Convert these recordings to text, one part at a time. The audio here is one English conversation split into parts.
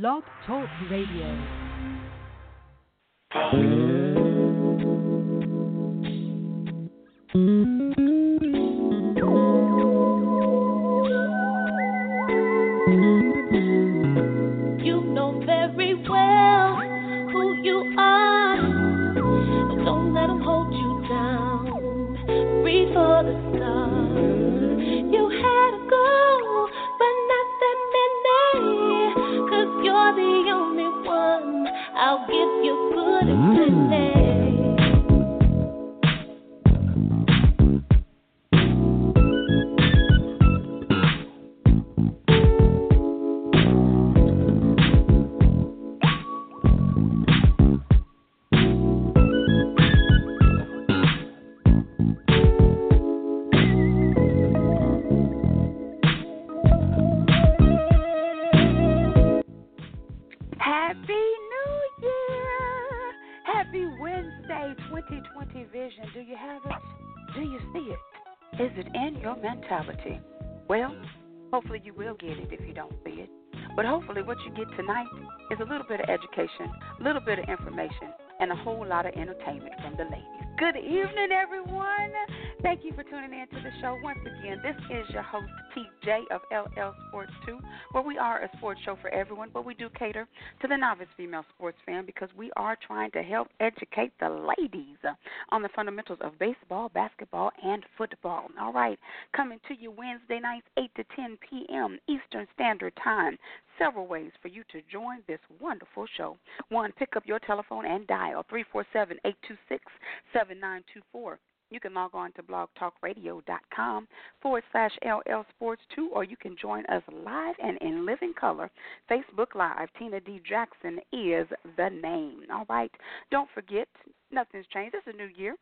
Blog Talk Radio. You I'll give you good and plenty. Vision. Do you have it? Do you see it? Is it in your mentality? Well, mm. hopefully you will get it if you don't see it. But hopefully what you get tonight is a little bit of education, a little bit of information, and a whole lot of entertainment from the ladies. Good evening, everyone. Thank you for tuning in to the show once again. This is your host, TJ of LL Sports 2, where we are a sports show for everyone, but we do cater to the novice female sports fan because we are trying to help educate the ladies on the fundamentals of baseball, basketball, and football. All right, coming to you Wednesday nights, 8 to 10 p.m. Eastern Standard Time. Several ways for you to join this wonderful show. One, pick up your telephone and dial 347 826 7924. You can log on to blogtalkradio.com forward slash LL Sports 2, or you can join us live and in living color. Facebook Live. Tina D. Jackson is the name. All right. Don't forget, nothing's changed. It's a new year.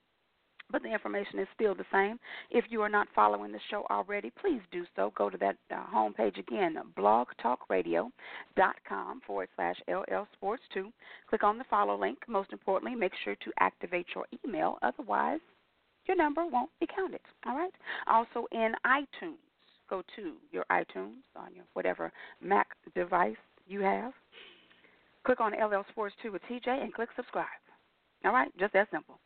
But the information is still the same. If you are not following the show already, please do so. Go to that uh, homepage again, blogtalkradio.com forward slash LL Sports 2. Click on the follow link. Most importantly, make sure to activate your email. Otherwise, your number won't be counted. All right. Also in iTunes, go to your iTunes on your whatever Mac device you have. Click on LL Sports 2 with TJ and click subscribe. All right, just that simple.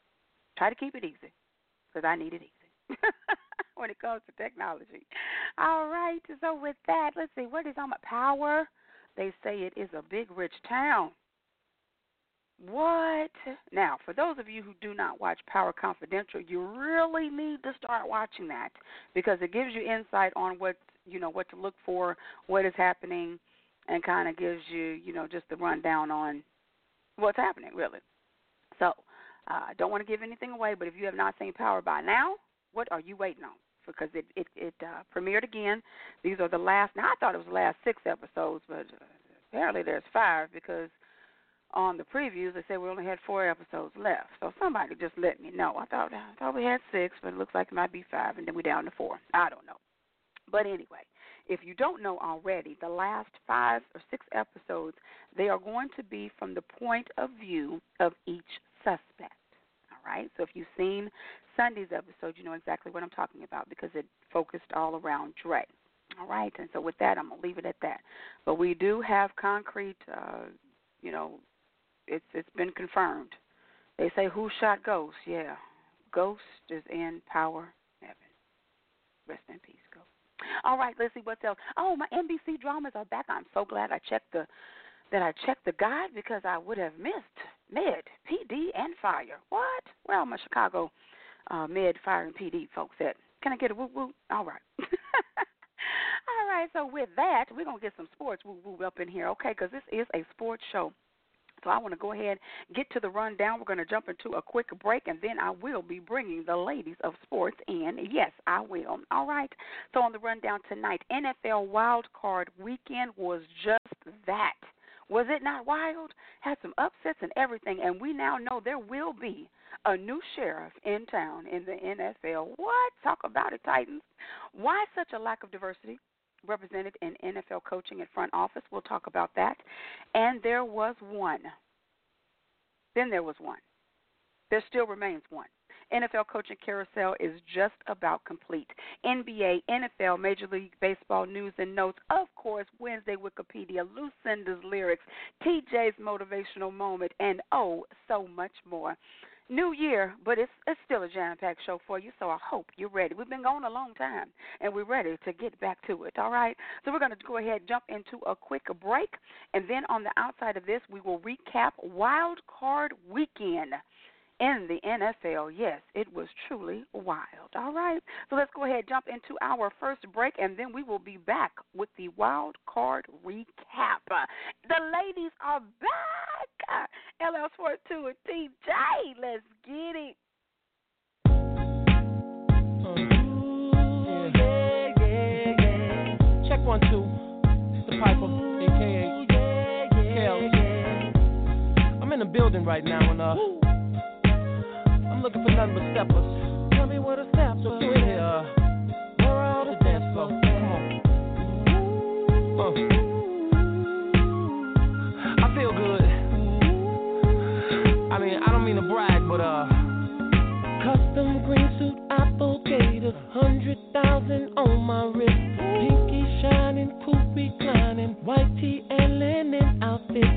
Try to keep it easy because I need it easy when it comes to technology. All right. So with that, let's see. What is on my power? They say it is a big, rich town. What? Now, for those of you who do not watch Power Confidential, you really need to start watching that because it gives you insight on what you know what to look for, what is happening, and kind of gives you you know just the rundown on what's happening really. So, I uh, don't want to give anything away, but if you have not seen Power by now, what are you waiting on? Because it it, it uh, premiered again. These are the last. Now I thought it was the last six episodes, but uh, apparently there's five because on the previews they said we only had four episodes left. So somebody just let me know. I thought I thought we had six, but it looks like it might be five, and then we're down to four. I don't know. But anyway, if you don't know already, the last five or six episodes they are going to be from the point of view of each suspect. All right. So if you've seen Sunday's episode, you know exactly what I'm talking about because it focused all around Dre. All right. And so with that, I'm gonna leave it at that. But we do have concrete, uh, you know, it's it's been confirmed. They say who shot Ghost? Yeah, Ghost is in Power Heaven. Rest in peace, Ghost. All right, let's see what's else. Oh, my NBC dramas are back. I'm so glad I checked the that I checked the guide because I would have missed Med, PD, and Fire. What? Where are my Chicago uh, Med, Fire, and PD folks at? Can I get a woo woo? All right. All right, so with that, we're going to get some sports woo woo up in here, okay? Because this is a sports show So I want to go ahead get to the rundown. We're going to jump into a quick break, and then I will be bringing the ladies of sports in. Yes, I will. All right. So on the rundown tonight, NFL Wild Card Weekend was just that. Was it not wild? Had some upsets and everything, and we now know there will be a new sheriff in town in the NFL. What? Talk about it, Titans. Why such a lack of diversity? represented in NFL coaching and front office. We'll talk about that. And there was one. Then there was one. There still remains one. NFL coaching carousel is just about complete. NBA, NFL, Major League Baseball news and notes, of course, Wednesday Wikipedia, Lucinda's lyrics, TJ's motivational moment, and oh, so much more new year, but it's it's still a jam packed show for you, so I hope you're ready. We've been going a long time and we're ready to get back to it. All right. So we're gonna go ahead and jump into a quick break and then on the outside of this we will recap wild card weekend in the NFL. Yes, it was truly wild. All right. So let's go ahead and jump into our first break and then we will be back with the wild card recap. The ladies are back. LL Sports 2 and TJ. Let's get it. Check one, two. It's the Piper, aka Kels. I'm in the building right now and uh I'm looking for nothing but steppers. Tell me what a step. Here. Uh, where are all the dance floor? Come on. Uh. I feel good. I mean, I don't mean to brag, but uh. Custom green suit, apple gator, hundred thousand on my wrist. Pinky shining, coupe reclining, white tee and linen outfit.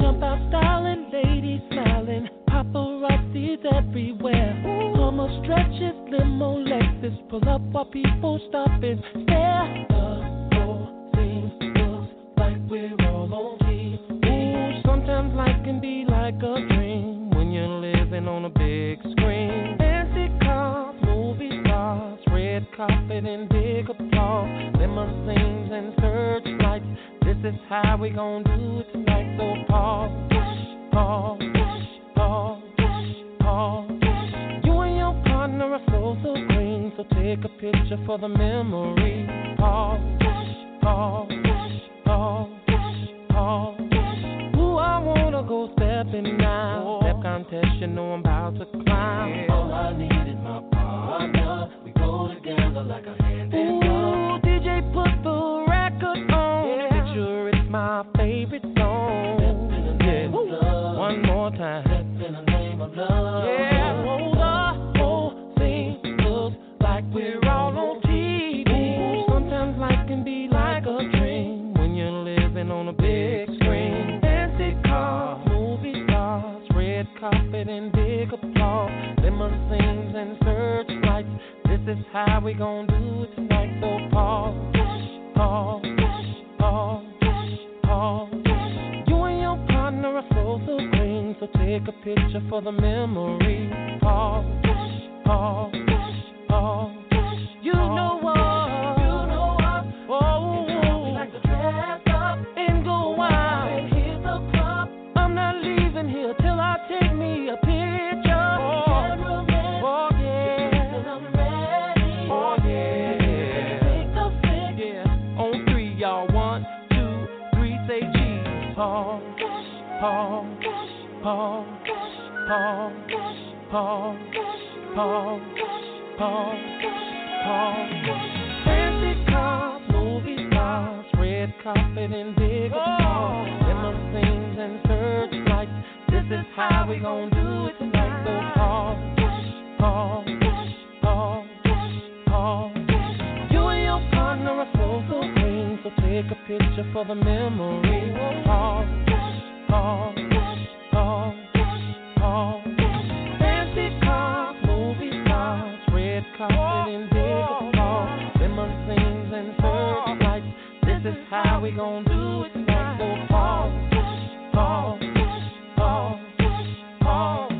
Jump out styling, ladies smiling paparazzis everywhere. Hummer stretches, limo, oh, Lexus, pull up while people stop and stare. The whole scene looks like we're all on TV. Sometimes life can be like a dream when you're living on a big screen. Fancy cars, movie stars, red carpet and big applause, limousines and searchlights. This is how we gon' do it tonight. So pause, push, pause. So so green, so take a picture for the memory. Pause, pause, pause, pause. Ooh, I wanna go stepping now. Step contest, you know I'm about to climb. All I need is my partner. We go together like a hand how we gon' do it tonight. So pause, pause, pause, pause. You and your partner are so so green, so take a picture for the memory. Pause, pause, pause. You know Pause. Pause. Pause. Pause. Fancy cars, movie stars, red carpet and big applause, limousines and searchlights. This is how we gon' do it tonight. So pause, pause, pause, pause. You and your partner are so so clean, so take a picture for the memory. Pause, pause, pause, pause. Carpet and big applause, limousines and searchlights. This is how we gon' do it tonight. So pause, pause, pause, pause.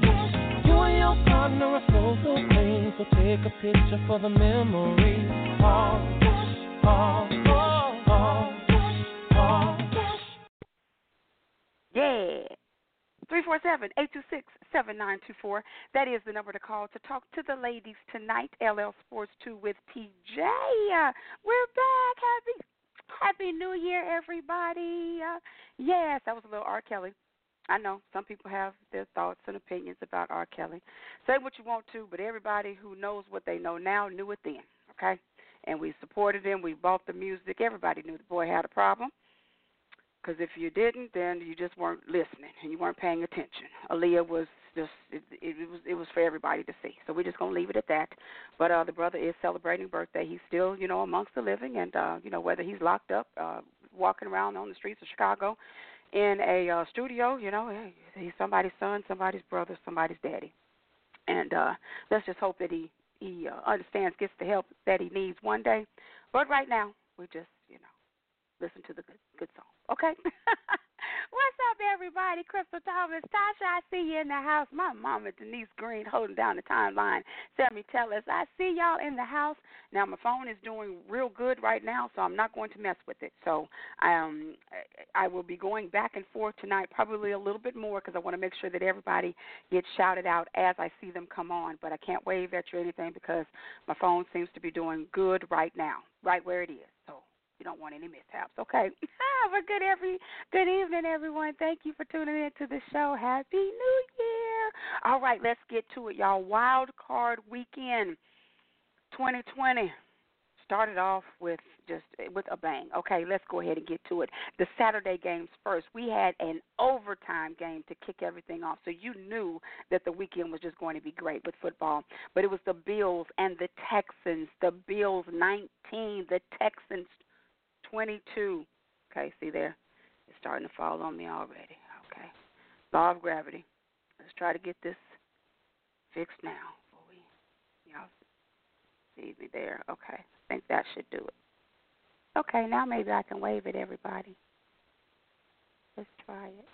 You and your partner are so so clean, so take a picture for the memory. Pause, pause, pause, pause. Yeah. 347-826-7924. That is the number to call to talk to the ladies tonight. LL Sports 2 with TJ. We're back. Happy Happy New Year, everybody. Uh, yes, that was a little R. Kelly. I know some people have their thoughts and opinions about R. Kelly. Say what you want to, but everybody who knows what they know now knew it then, okay? And we supported him. We bought the music. Everybody knew the boy had a problem. Because if you didn't, then you just weren't listening and you weren't paying attention. Aaliyah was just it, it was it was for everybody to see. So we're just gonna leave it at that. But uh the brother is celebrating birthday. He's still you know amongst the living, and uh you know whether he's locked up, uh walking around on the streets of Chicago, in a uh, studio, you know he's somebody's son, somebody's brother, somebody's daddy. And uh let's just hope that he he uh, understands, gets the help that he needs one day. But right now, we just you know listen to the good good song. Okay. What's up, everybody? Crystal Thomas, Tasha, I see you in the house. My mama, Denise Green, holding down the timeline. Sammy Tellis, I see y'all in the house. Now, my phone is doing real good right now, so I'm not going to mess with it. So, um, I will be going back and forth tonight, probably a little bit more, because I want to make sure that everybody gets shouted out as I see them come on. But I can't wave at you or anything because my phone seems to be doing good right now, right where it is. You don't want any mishaps. Okay. Have a good every good evening, everyone. Thank you for tuning in to the show. Happy New Year. All right, let's get to it, y'all. Wild Card Weekend 2020 started off with just with a bang. Okay, let's go ahead and get to it. The Saturday games first. We had an overtime game to kick everything off, so you knew that the weekend was just going to be great with football. But it was the Bills and the Texans. The Bills 19, the Texans 22. Okay, see there? It's starting to fall on me already. Okay. Law of gravity. Let's try to get this fixed now. We, y'all see me there. Okay. I think that should do it. Okay, now maybe I can wave at everybody. Let's try it.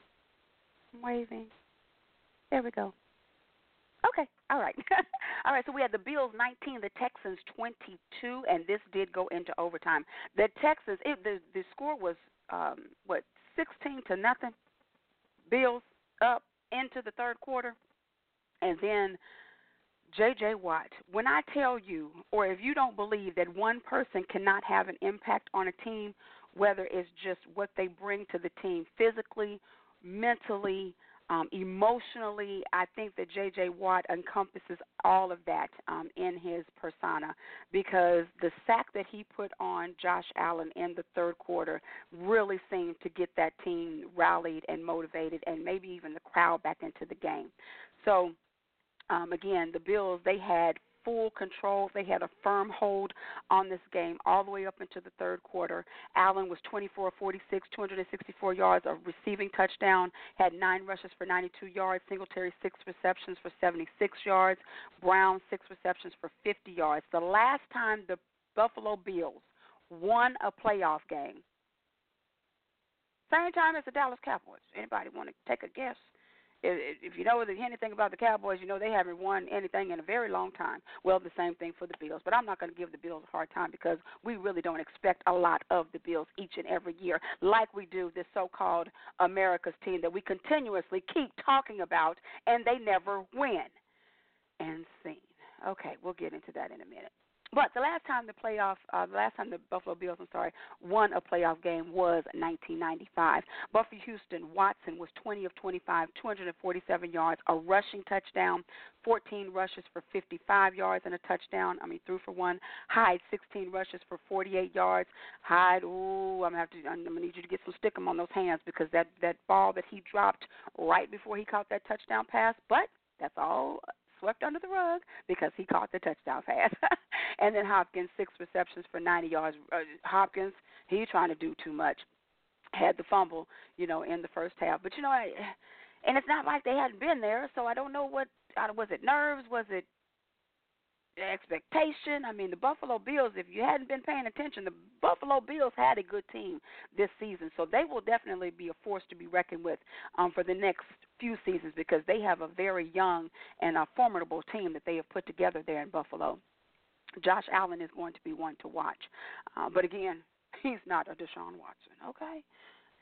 I'm waving. There we go. Okay, all right. all right, so we had the Bills 19, the Texans 22, and this did go into overtime. The Texans, it, the, the score was, um, what, 16 to nothing? Bills up into the third quarter. And then J.J. Watt, when I tell you, or if you don't believe that one person cannot have an impact on a team, whether it's just what they bring to the team physically, mentally, um, emotionally, I think that J.J. Watt encompasses all of that um, in his persona because the sack that he put on Josh Allen in the third quarter really seemed to get that team rallied and motivated and maybe even the crowd back into the game. So, um, again, the Bills, they had full control. They had a firm hold on this game all the way up into the third quarter. Allen was 24 46, 264 yards, a receiving touchdown, had nine rushes for 92 yards. Singletary, six receptions for 76 yards. Brown, six receptions for 50 yards. The last time the Buffalo Bills won a playoff game, same time as the Dallas Cowboys. Anybody want to take a guess? If, you know anything about the Cowboys, you know they haven't won anything in a very long time. Well, the same thing for the Bills. But I'm not going to give the Bills a hard time because we really don't expect a lot of the Bills each and every year, like we do this so-called America's team that we continuously keep talking about, and they never win. And seen. Okay, we'll get into that in a minute. But the last time the playoff, uh, the last time the Buffalo Bills, I'm sorry, won a playoff game was 1995. Buffy Houston Watson was 20 of 25, 247 yards, a rushing touchdown, 14 rushes for 55 yards and a touchdown. I mean, threw for one. Hyde 16 rushes for 48 yards. Hyde, ooh, I'm gonna have to, I'm gonna need you to get some stickum on those hands because that that ball that he dropped right before he caught that touchdown pass, but that's all swept under the rug because he caught the touchdown pass. and then Hopkins, six receptions for 90 yards. Uh, Hopkins, he trying to do too much. Had the fumble, you know, in the first half. But you know, I, and it's not like they hadn't been there, so I don't know what was it nerves, was it expectation. I mean, the Buffalo Bills, if you hadn't been paying attention, the Buffalo Bills had a good team this season. So they will definitely be a force to be reckoned with um, for the next few seasons because they have a very young and a formidable team that they have put together there in Buffalo. Josh Allen is going to be one to watch. Uh, but again, he's not a Deshaun Watson, okay?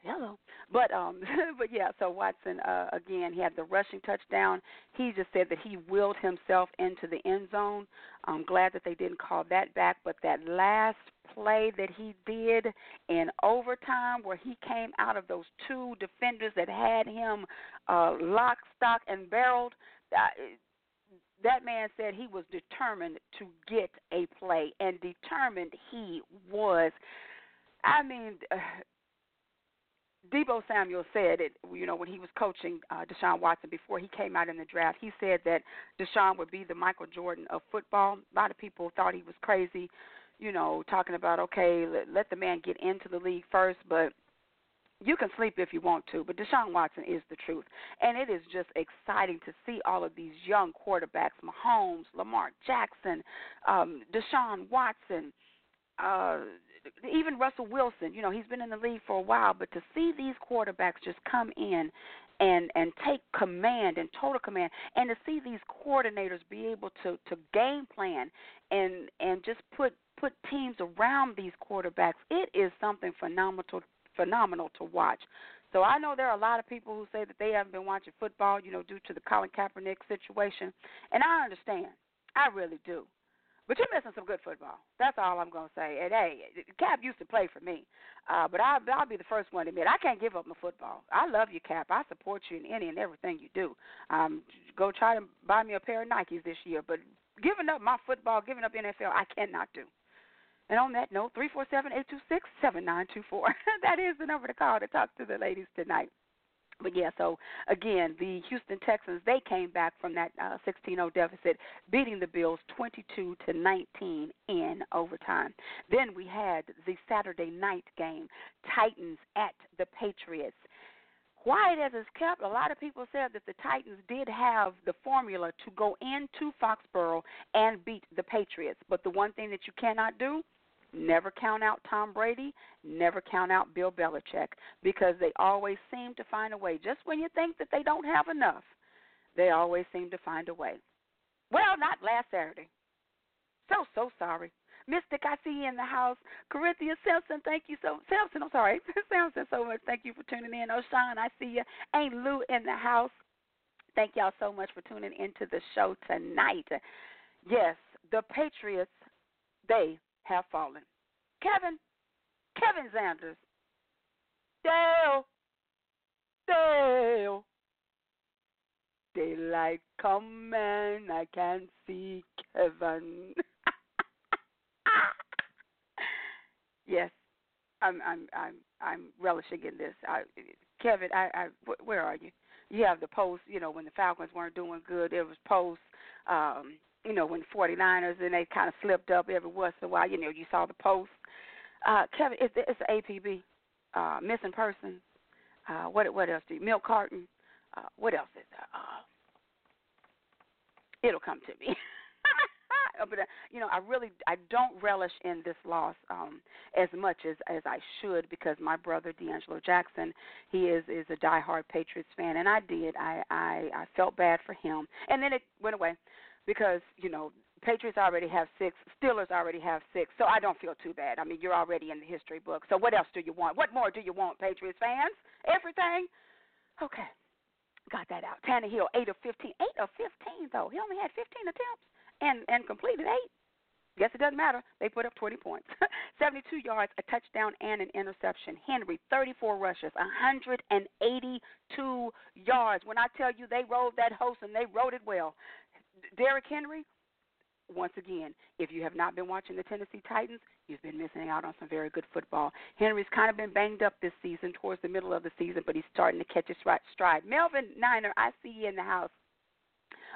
Hello. But um but yeah, so Watson uh again he had the rushing touchdown. He just said that he willed himself into the end zone. I'm glad that they didn't call that back, but that last play that he did in overtime where he came out of those two defenders that had him uh lock, stock and barreled, uh, that man said he was determined to get a play and determined he was I mean, uh, Deebo Samuel said it, you know, when he was coaching uh, Deshaun Watson before he came out in the draft. He said that Deshaun would be the Michael Jordan of football. A lot of people thought he was crazy, you know, talking about okay, let, let the man get into the league first, but you can sleep if you want to, but Deshaun Watson is the truth. And it is just exciting to see all of these young quarterbacks Mahomes, Lamar Jackson, um, Deshaun Watson, uh, even Russell Wilson, you know, he's been in the league for a while, but to see these quarterbacks just come in and and take command and total command and to see these coordinators be able to to game plan and and just put put teams around these quarterbacks, it is something phenomenal phenomenal to watch. So I know there are a lot of people who say that they haven't been watching football, you know, due to the Colin Kaepernick situation, and I understand. I really do. But you're missing some good football. That's all I'm gonna say. And hey, Cap used to play for me, uh, but I'll, I'll be the first one to admit I can't give up my football. I love you, Cap. I support you in any and everything you do. Um, go try to buy me a pair of Nikes this year, but giving up my football, giving up NFL, I cannot do. And on that note, three four seven eight two six seven nine two four. That is the number to call to talk to the ladies tonight. But yeah, so again, the Houston Texans they came back from that uh, 16-0 deficit, beating the Bills 22 to 19 in overtime. Then we had the Saturday night game, Titans at the Patriots. Quiet as it's kept, a lot of people said that the Titans did have the formula to go into Foxborough and beat the Patriots. But the one thing that you cannot do Never count out Tom Brady. Never count out Bill Belichick because they always seem to find a way. Just when you think that they don't have enough, they always seem to find a way. Well, not last Saturday. So, so sorry. Mystic, I see you in the house. Corinthia Simpson, thank you so Simpson, I'm sorry. Simpson so much. Thank you for tuning in. O'Shawn, I see you. Ain't Lou in the house. Thank y'all so much for tuning into the show tonight. Yes, the Patriots, they have fallen. Kevin, Kevin Sanders, Dale, Dale. Daylight coming, I can't see Kevin. yes, I'm, I'm, I'm, I'm relishing in this. I, Kevin, I, I, where are you? You have the post. You know, when the Falcons weren't doing good, there was posts. Um, you know, when 49ers and they kind of slipped up every once in a while. You know, you saw the post. Uh, Kevin, it's, it's APB, uh, missing person. Uh, what what else do you, milk carton? Uh, what else is there? Uh, it'll come to me. but uh, you know, I really I don't relish in this loss um, as much as as I should because my brother D'Angelo Jackson, he is is a diehard Patriots fan, and I did I I I felt bad for him, and then it went away because you know Patriots already have six, Steelers already have six, so I don't feel too bad. I mean, you're already in the history book. So what else do you want? What more do you want, Patriots fans? Everything? Okay, got that out. Tannehill, eight of fifteen, eight of fifteen though. He only had fifteen attempts and and completed eight. Guess it doesn't matter. They put up 20 points. 72 yards, a touchdown, and an interception. Henry, 34 rushes, 182 yards. When I tell you they rolled that host and they rode it well, Derrick Henry, once again, if you have not been watching the Tennessee Titans, you've been missing out on some very good football. Henry's kind of been banged up this season, towards the middle of the season, but he's starting to catch his stride. Melvin Niner, I see you in the house,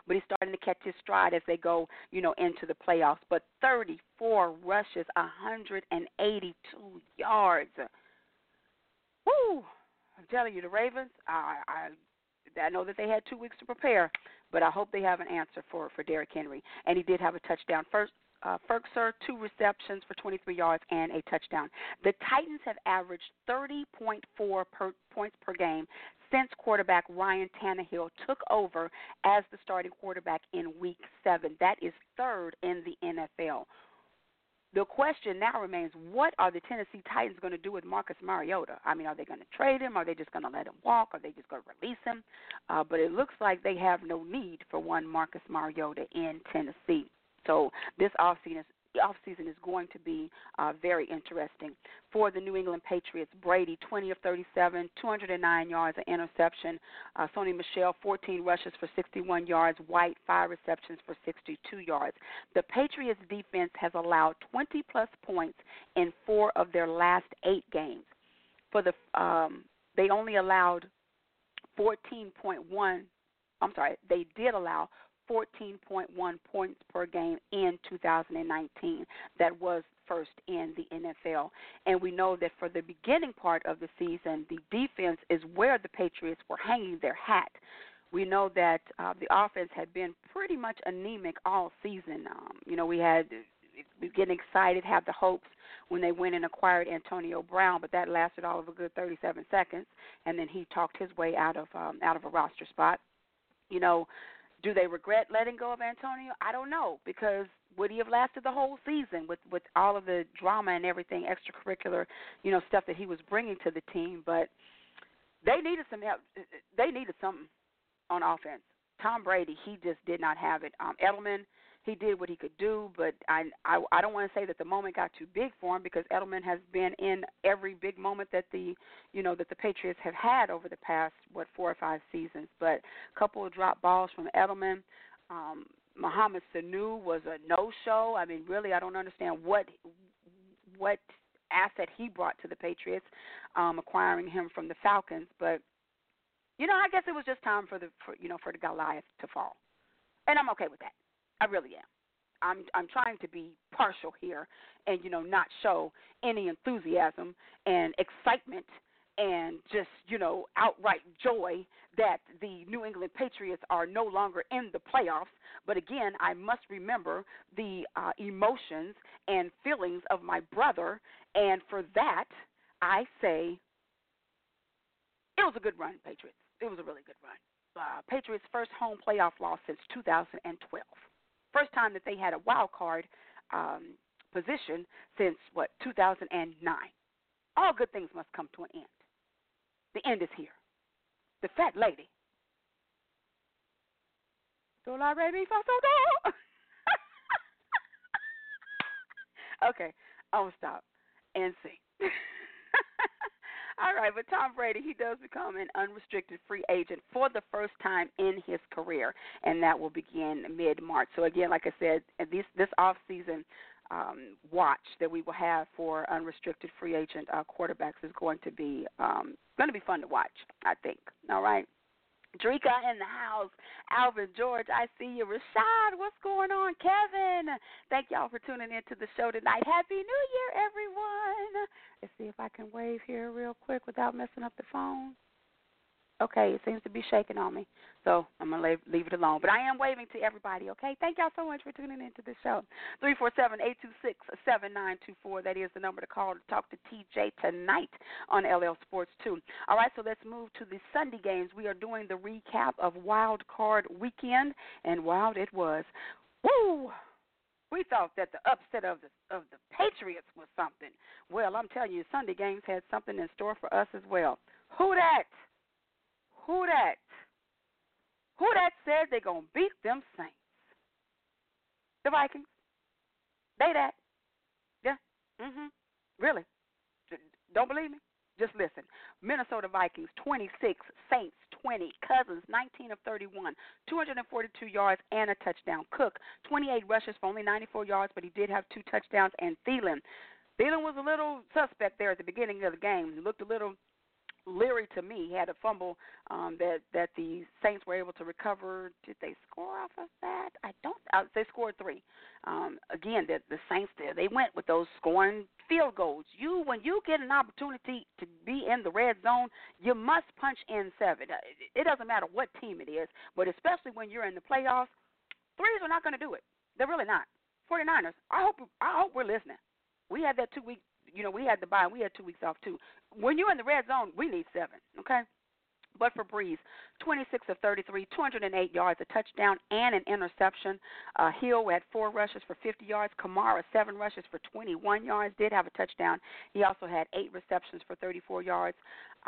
but he's starting to catch his stride as they go, you know, into the playoffs. But 34 rushes, 182 yards. Woo! I'm telling you, the Ravens. I, I, I know that they had two weeks to prepare, but I hope they have an answer for for Derrick Henry. And he did have a touchdown. First, uh, Firkser, two receptions for 23 yards and a touchdown. The Titans have averaged 30.4 per, points per game since quarterback Ryan Tannehill took over as the starting quarterback in Week Seven. That is third in the NFL. The question now remains what are the Tennessee Titans going to do with Marcus Mariota? I mean, are they going to trade him? Are they just going to let him walk? Are they just going to release him? Uh, but it looks like they have no need for one Marcus Mariota in Tennessee. So this offseason the offseason is going to be uh, very interesting. For the New England Patriots, Brady, 20 of 37, 209 yards, an interception. Uh, Sony Michel, 14 rushes for 61 yards. White, 5 receptions for 62 yards. The Patriots defense has allowed 20 plus points in four of their last eight games. For the um, they only allowed 14.1. I'm sorry, they did allow 14.1 points per game in 2019. That was first in the NFL. And we know that for the beginning part of the season, the defense is where the Patriots were hanging their hat. We know that uh, the offense had been pretty much anemic all season. Um, you know, we had we getting excited, have the hopes when they went and acquired Antonio Brown, but that lasted all of a good 37 seconds, and then he talked his way out of um, out of a roster spot. You know, do they regret letting go of Antonio? I don't know because would he have lasted the whole season with with all of the drama and everything extracurricular, you know, stuff that he was bringing to the team? But they needed some help. They needed something on offense. Tom Brady, he just did not have it. Um, Edelman, he did what he could do, but I I, I don't want to say that the moment got too big for him because Edelman has been in every big moment that the you know that the Patriots have had over the past what four or five seasons. But a couple of drop balls from Edelman. Um, Mohamed Sanu was a no-show. I mean, really, I don't understand what what asset he brought to the Patriots, um, acquiring him from the Falcons. But you know, I guess it was just time for the for, you know for the Goliath to fall, and I'm okay with that. I really am. I'm I'm trying to be partial here and you know not show any enthusiasm and excitement and just you know outright joy that the New England Patriots are no longer in the playoffs. But again, I must remember the uh, emotions and feelings of my brother, and for that, I say it was a good run, Patriots. It was a really good run. Uh, Patriots' first home playoff loss since 2012. First time that they had a wild card um, position since what 2009. All good things must come to an end. The end is here. The fat lady. Do la re mi fa so do. okay, I'll stop and sing. All right, but Tom Brady, he does become an unrestricted free agent for the first time in his career, and that will begin mid March. So again, like I said, this this off season um, watch that we will have for unrestricted free agent uh, quarterbacks is going to be um, going to be fun to watch. I think. All right. Drika in the house. Alvin George, I see you. Rashad, what's going on? Kevin, thank y'all for tuning in to the show tonight. Happy New Year, everyone. Let's see if I can wave here real quick without messing up the phone. Okay, it seems to be shaking on me. So I'm going to leave, leave it alone. But I am waving to everybody, okay? Thank y'all so much for tuning into the show. 347 826 7924. That is the number to call to talk to TJ tonight on LL Sports 2. All right, so let's move to the Sunday games. We are doing the recap of Wild Card Weekend, and wild it was. Woo! We thought that the upset of the of the Patriots was something. Well, I'm telling you, Sunday games had something in store for us as well. Who that? Who that? Who that said they're going to beat them Saints? The Vikings. They that. Yeah. Mhm. Really. Don't believe me? Just listen. Minnesota Vikings 26, Saints 20, Cousins 19 of 31, 242 yards and a touchdown. Cook 28 rushes for only 94 yards, but he did have two touchdowns. And Thielen, Thielen was a little suspect there at the beginning of the game. He looked a little leery to me. Had a fumble um, that that the Saints were able to recover. Did they score off of that? I don't. Uh, they scored three. Um, again, the, the Saints there they went with those scoring field goals. You when you get an opportunity to be in the red zone, you must punch in seven. Uh, it doesn't matter what team it is, but especially when you're in the playoffs, threes are not going to do it. They're really not. 49ers. I hope I hope we're listening. We had that two week you know, we had to buy. We had two weeks off too. When you're in the red zone, we need seven. Okay. But for Brees, 26 of 33, 208 yards, a touchdown, and an interception. Uh, Hill had four rushes for 50 yards. Kamara, seven rushes for 21 yards, did have a touchdown. He also had eight receptions for 34 yards.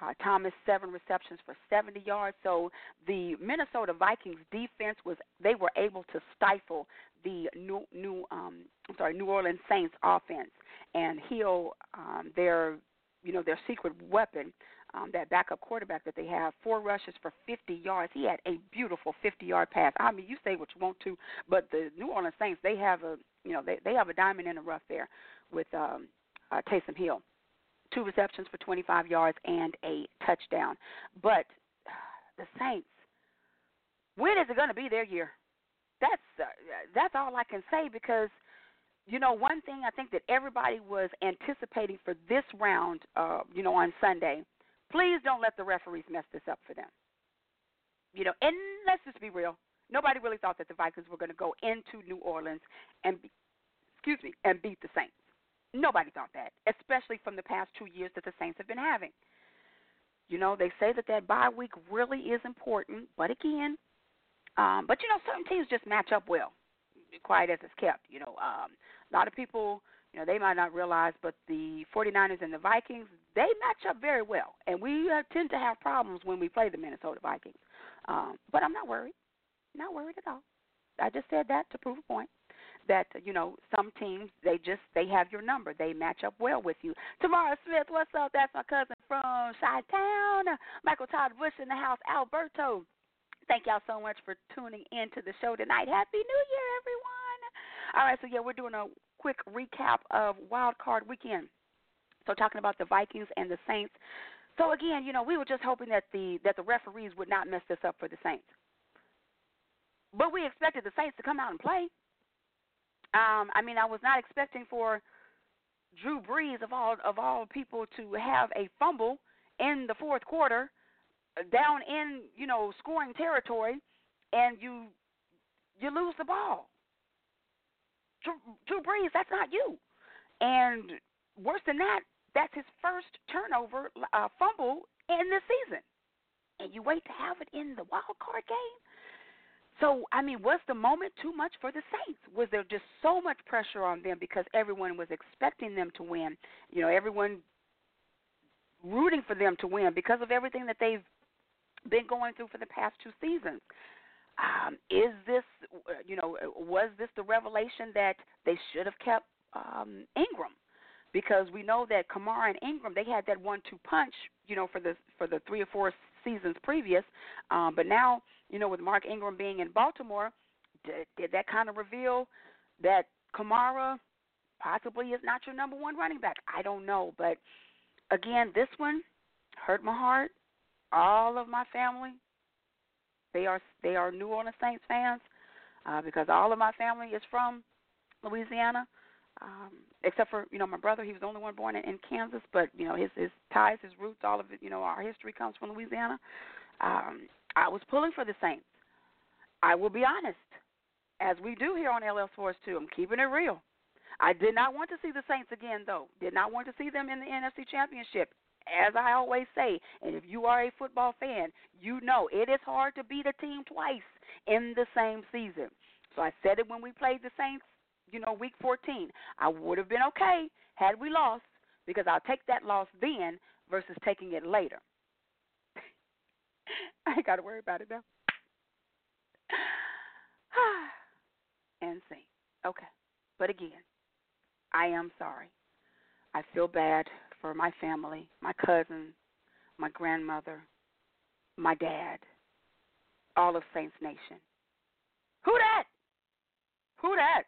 Uh, Thomas, seven receptions for 70 yards. So the Minnesota Vikings defense was, they were able to stifle the new, new um, I'm sorry, New Orleans Saints offense. And Hill, um, their, you know, their secret weapon, um, that backup quarterback that they have, four rushes for 50 yards. He had a beautiful 50-yard pass. I mean, you say what you want to, but the New Orleans Saints, they have a, you know, they they have a diamond in the rough there with um, uh, Taysom Hill. Two receptions for 25 yards and a touchdown. But the Saints, when is it going to be their year? That's uh, that's all I can say because you know one thing I think that everybody was anticipating for this round, uh, you know, on Sunday Please don't let the referees mess this up for them. You know, and let's just be real. Nobody really thought that the Vikings were going to go into New Orleans and, be, excuse me, and beat the Saints. Nobody thought that, especially from the past two years that the Saints have been having. You know, they say that that bye week really is important, but again, um, but you know, certain teams just match up well, quiet as it's kept. You know, um, a lot of people you know, they might not realize, but the 49ers and the Vikings, they match up very well. And we uh, tend to have problems when we play the Minnesota Vikings. Um, but I'm not worried. Not worried at all. I just said that to prove a point that you know some teams they just they have your number they match up well with you tamara smith what's up that's my cousin from chi town michael todd bush in the house alberto thank y'all so much for tuning in to the show tonight happy new year everyone all right so yeah we're doing a quick recap of Wild Card Weekend. So talking about the Vikings and the Saints. So again, you know, we were just hoping that the that the referees would not mess this up for the Saints. But we expected the Saints to come out and play. Um, I mean, I was not expecting for Drew Brees of all of all people to have a fumble in the fourth quarter, down in you know scoring territory, and you you lose the ball. Drew, Brees, that's not you. And worse than that, that's his first turnover uh, fumble in this season. And you wait to have it in the wild card game. So, I mean, was the moment too much for the Saints? Was there just so much pressure on them because everyone was expecting them to win? You know, everyone rooting for them to win because of everything that they've been going through for the past two seasons um, is this, uh, you know, was this the revelation that they should have kept um, Ingram? Because we know that Kamara and Ingram they had that one-two punch, you know, for the for the three or four seasons previous. Um, but now, you know, with Mark Ingram being in Baltimore, did, did that kind of reveal that Kamara possibly is not your number one running back? I don't know, but again, this one hurt my heart. All of my family they are they are New Orleans Saints fans uh, because all of my family is from Louisiana, um, except for you know my brother. He was the only one born in, in Kansas, but you know his his ties, his roots, all of it. You know our history comes from Louisiana. Um, I was pulling for the Saints. I will be honest, as we do here on LL Sports 2. I'm keeping it real. I did not want to see the Saints again, though. Did not want to see them in the NFC Championship as I always say, and if you are a football fan, you know it is hard to beat a team twice in the same season. So I said it when we played the Saints, you know, week 14. I would have been okay had we lost because I'll take that loss then versus taking it later. I ain't got to worry about it now. and see. Okay. But again, I am sorry. I feel bad for my family, my cousin, my grandmother, my dad, all of Saints Nation. Who that? Who that?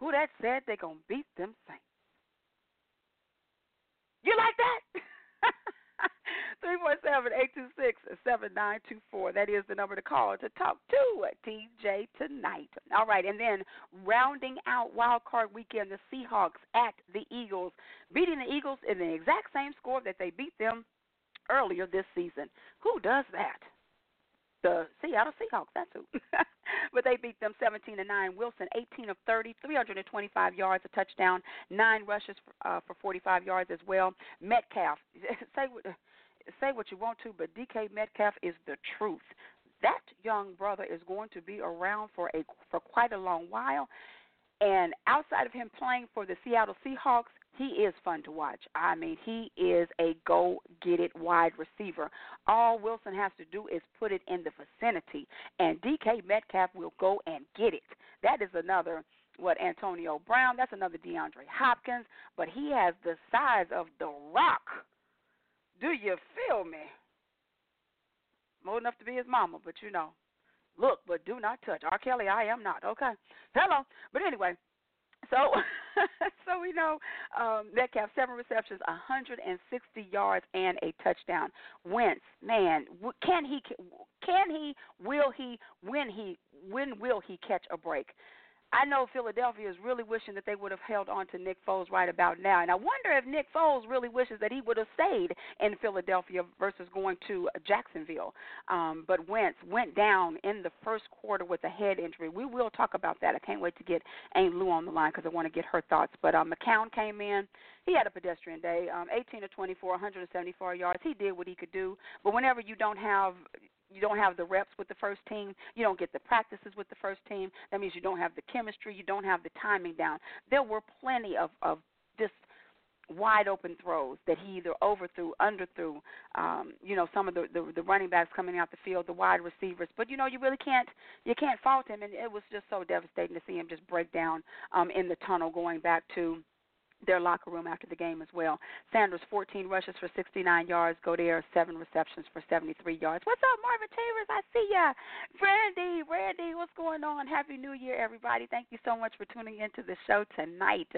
Who that said they gonna beat them Saints? You like that? 347-826-7924. That is the number to call to talk to TJ tonight. All right, and then rounding out wild card weekend, the Seahawks at the Eagles, beating the Eagles in the exact same score that they beat them earlier this season. Who does that? The Seattle Seahawks, that's who. but they beat them 17 to 9. Wilson 18 of 30, 325 yards, a touchdown, nine rushes for, uh, for 45 yards as well. Metcalf, say say what you want to, but DK Metcalf is the truth. That young brother is going to be around for a for quite a long while. And outside of him playing for the Seattle Seahawks, he is fun to watch. I mean, he is a go get it wide receiver. All Wilson has to do is put it in the vicinity, and DK Metcalf will go and get it. That is another what Antonio Brown. That's another DeAndre Hopkins, but he has the size of the rock. Do you feel me? Old enough to be his mama, but you know, look, but do not touch. R. Kelly, I am not. Okay. Hello. But anyway, so so we know um, Metcalf seven receptions, 160 yards, and a touchdown. Wentz, man, can he? Can he? Will he? When he? When will he catch a break? I know Philadelphia is really wishing that they would have held on to Nick Foles right about now. And I wonder if Nick Foles really wishes that he would have stayed in Philadelphia versus going to Jacksonville. Um, but Wentz went down in the first quarter with a head injury. We will talk about that. I can't wait to get Aunt Lou on the line because I want to get her thoughts. But um, McCown came in. He had a pedestrian day, um, 18 to 24, 174 yards. He did what he could do. But whenever you don't have you don't have the reps with the first team, you don't get the practices with the first team. That means you don't have the chemistry, you don't have the timing down. There were plenty of of just wide open throws that he either overthrew, underthrew. Um, you know, some of the, the the running backs coming out the field, the wide receivers. But you know, you really can't you can't fault him, and it was just so devastating to see him just break down um, in the tunnel going back to their locker room after the game as well. Sanders, 14 rushes for 69 yards. Goedert, seven receptions for 73 yards. What's up, Marvin Tavers? I see ya. Randy, Randy, what's going on? Happy New Year, everybody. Thank you so much for tuning into the show tonight.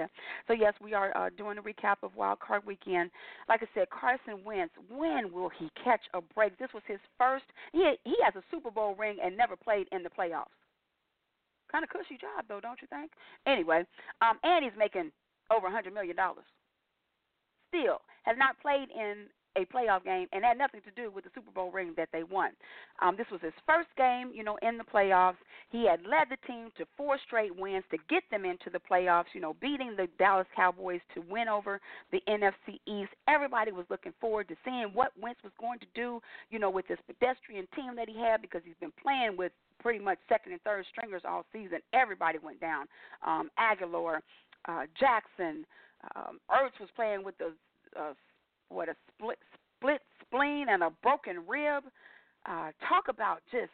So, yes, we are uh, doing a recap of Wild Card Weekend. Like I said, Carson Wentz, when will he catch a break? This was his first. He, he has a Super Bowl ring and never played in the playoffs. Kind of cushy job, though, don't you think? Anyway, um, and he's making over a $100 million. Still, has not played in a playoff game and had nothing to do with the Super Bowl ring that they won. Um, this was his first game, you know, in the playoffs. He had led the team to four straight wins to get them into the playoffs, you know, beating the Dallas Cowboys to win over the NFC East. Everybody was looking forward to seeing what Wentz was going to do, you know, with this pedestrian team that he had because he's been playing with pretty much second and third stringers all season. Everybody went down. Um, Agholor, uh, Jackson. Um, Ertz was playing with a, uh, what a split split spleen and a broken rib. Uh, talk about just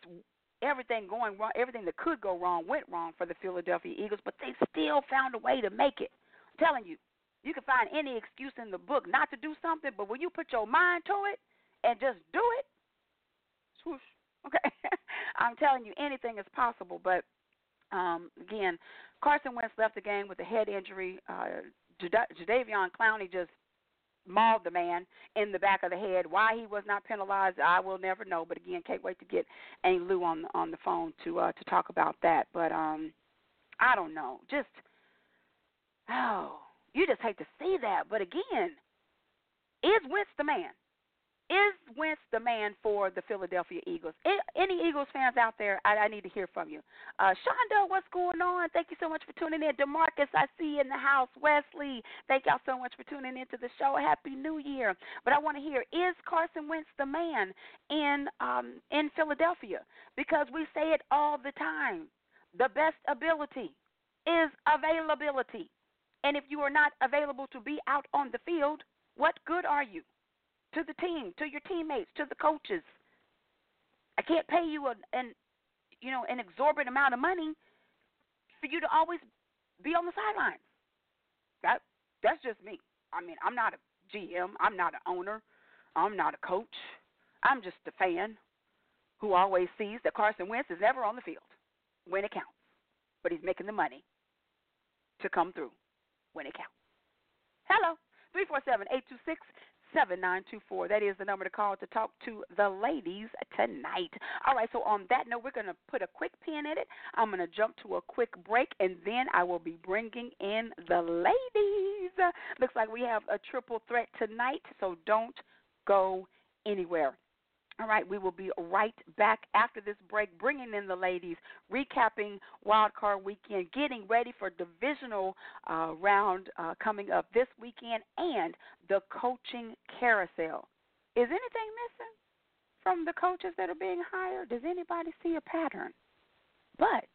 everything going wrong, everything that could go wrong went wrong for the Philadelphia Eagles, but they still found a way to make it. I'm telling you, you can find any excuse in the book not to do something, but when you put your mind to it and just do it, swoosh. Okay, I'm telling you, anything is possible. But um, again, Carson Wentz left the game with a head injury. Uh, Jadeveon Clowney just mauled the man in the back of the head. Why he was not penalized, I will never know. But again, can't wait to get Aunt Lou on on the phone to uh, to talk about that. But um, I don't know. Just oh, you just hate to see that. But again, is Wentz the man? Is Wentz the man for the Philadelphia Eagles? Any Eagles fans out there, I, I need to hear from you. Uh, Shonda, what's going on? Thank you so much for tuning in. Demarcus, I see you in the house. Wesley, thank y'all so much for tuning into the show. Happy New Year. But I want to hear, is Carson Wentz the man in um, in Philadelphia? Because we say it all the time. The best ability is availability. And if you are not available to be out on the field, what good are you? to the team, to your teammates, to the coaches. I can't pay you an, an you know an exorbitant amount of money for you to always be on the sidelines. That that's just me. I mean, I'm not a GM. I'm not an owner. I'm not a coach. I'm just a fan who always sees that Carson Wentz is never on the field when it counts, but he's making the money to come through when it counts. Hello, 347 826 7924. That is the number to call to talk to the ladies tonight. All right, so on that note, we're going to put a quick pin in it. I'm going to jump to a quick break, and then I will be bringing in the ladies. Looks like we have a triple threat tonight, so don't go anywhere. All right, we will be right back after this break, bringing in the ladies, recapping Wild Card Weekend, getting ready for divisional uh, round uh, coming up this weekend, and the coaching carousel. Is anything missing from the coaches that are being hired? Does anybody see a pattern? But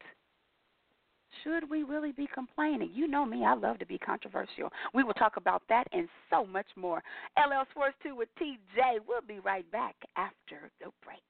should we really be complaining? You know me, I love to be controversial. We will talk about that and so much more. LL Sports 2 with TJ. We'll be right back after the break.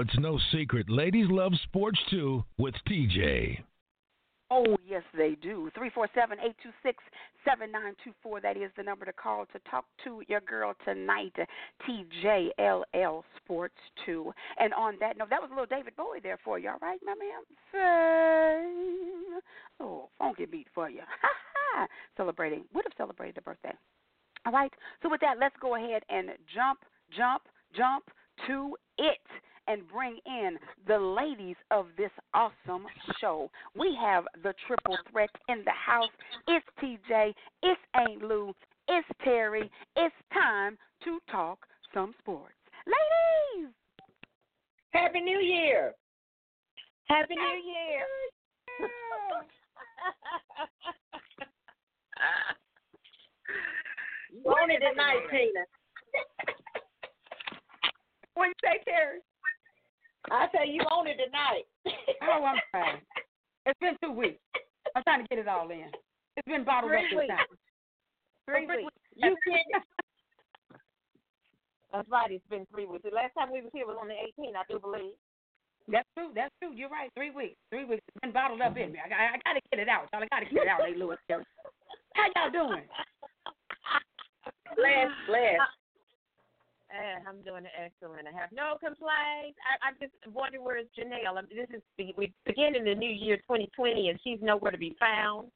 It's no secret. Ladies love sports too with TJ. Oh, yes, they do. 347 826 7924. That is the number to call to talk to your girl tonight, TJLL Sports 2. And on that note, that was a little David Bowie there for you, all right, my man? Oh, funky beat for you. Ha ha. Celebrating, would have celebrated a birthday All right. So with that, let's go ahead and jump, jump, jump to and bring in the ladies of this awesome show. We have the triple threat in the house. It's TJ, it's Aunt Lou, it's Terry. It's time to talk some sports. Ladies! Happy New Year! Happy New Year! you want it tonight, Tina. what you say, Terry? I say you own it tonight. oh, I'm trying. It's been two weeks. I'm trying to get it all in. It's been bottled Three up this weeks. time. Three Oh, weeks. You can That's right. It's been three weeks. The last time we was here was on the 18th, I do believe. That's true. That's true. You're right. Three weeks. Three weeks. It's been bottled up in me. I, I, I got to get it out. Y'all. I got to get it out, Hey, Lewis. How y'all doing? bless, bless. Uh, I'm doing excellent. I have no complaints. I, I just wonder where is Janelle. I mean, this is we beginning the new year 2020, and she's nowhere to be found.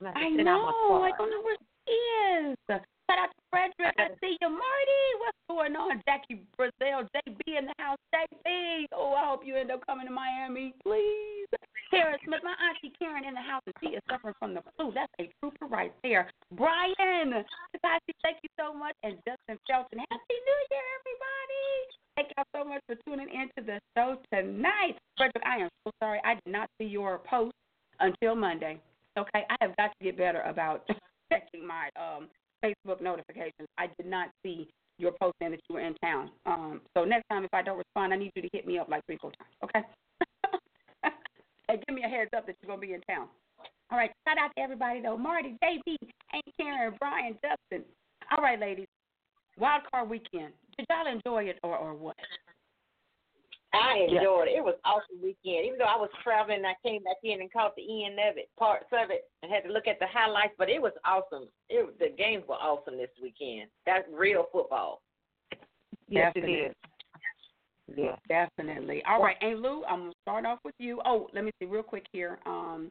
I'm gonna have to I send out my know. I don't know where she is. Shout out to Frederick. I see you, Marty. What's going on? Jackie Brazil, JB in the house. JB. Oh, I hope you end up coming to Miami, please. Karen Smith, my auntie Karen in the house, and she is suffering from the flu. That's a trooper right there. Brian, Takashi, thank you so much. And Justin Shelton, Happy New Year, everybody. Thank y'all so much for tuning into the show tonight. Frederick, I am so sorry. I did not see your post until Monday. Okay, I have got to get better about checking my um Facebook notifications. I did not see your post saying that you were in town. Um, so next time, if I don't respond, I need you to hit me up like three, four times. Okay. And give me a heads up that you're gonna be in town. All right. Shout out to everybody though. Marty, JB, Aunt Karen, Brian, Justin. All right, ladies. Wild card weekend. Did y'all enjoy it or or what? I enjoyed it. It was awesome weekend. Even though I was traveling, I came back in and caught the end of it, parts of it, and had to look at the highlights. But it was awesome. It the games were awesome this weekend. That's real football. Yes, it Definitely. is. Yeah. Definitely. All right, and Lou, I'm gonna start off with you. Oh, let me see real quick here. Um,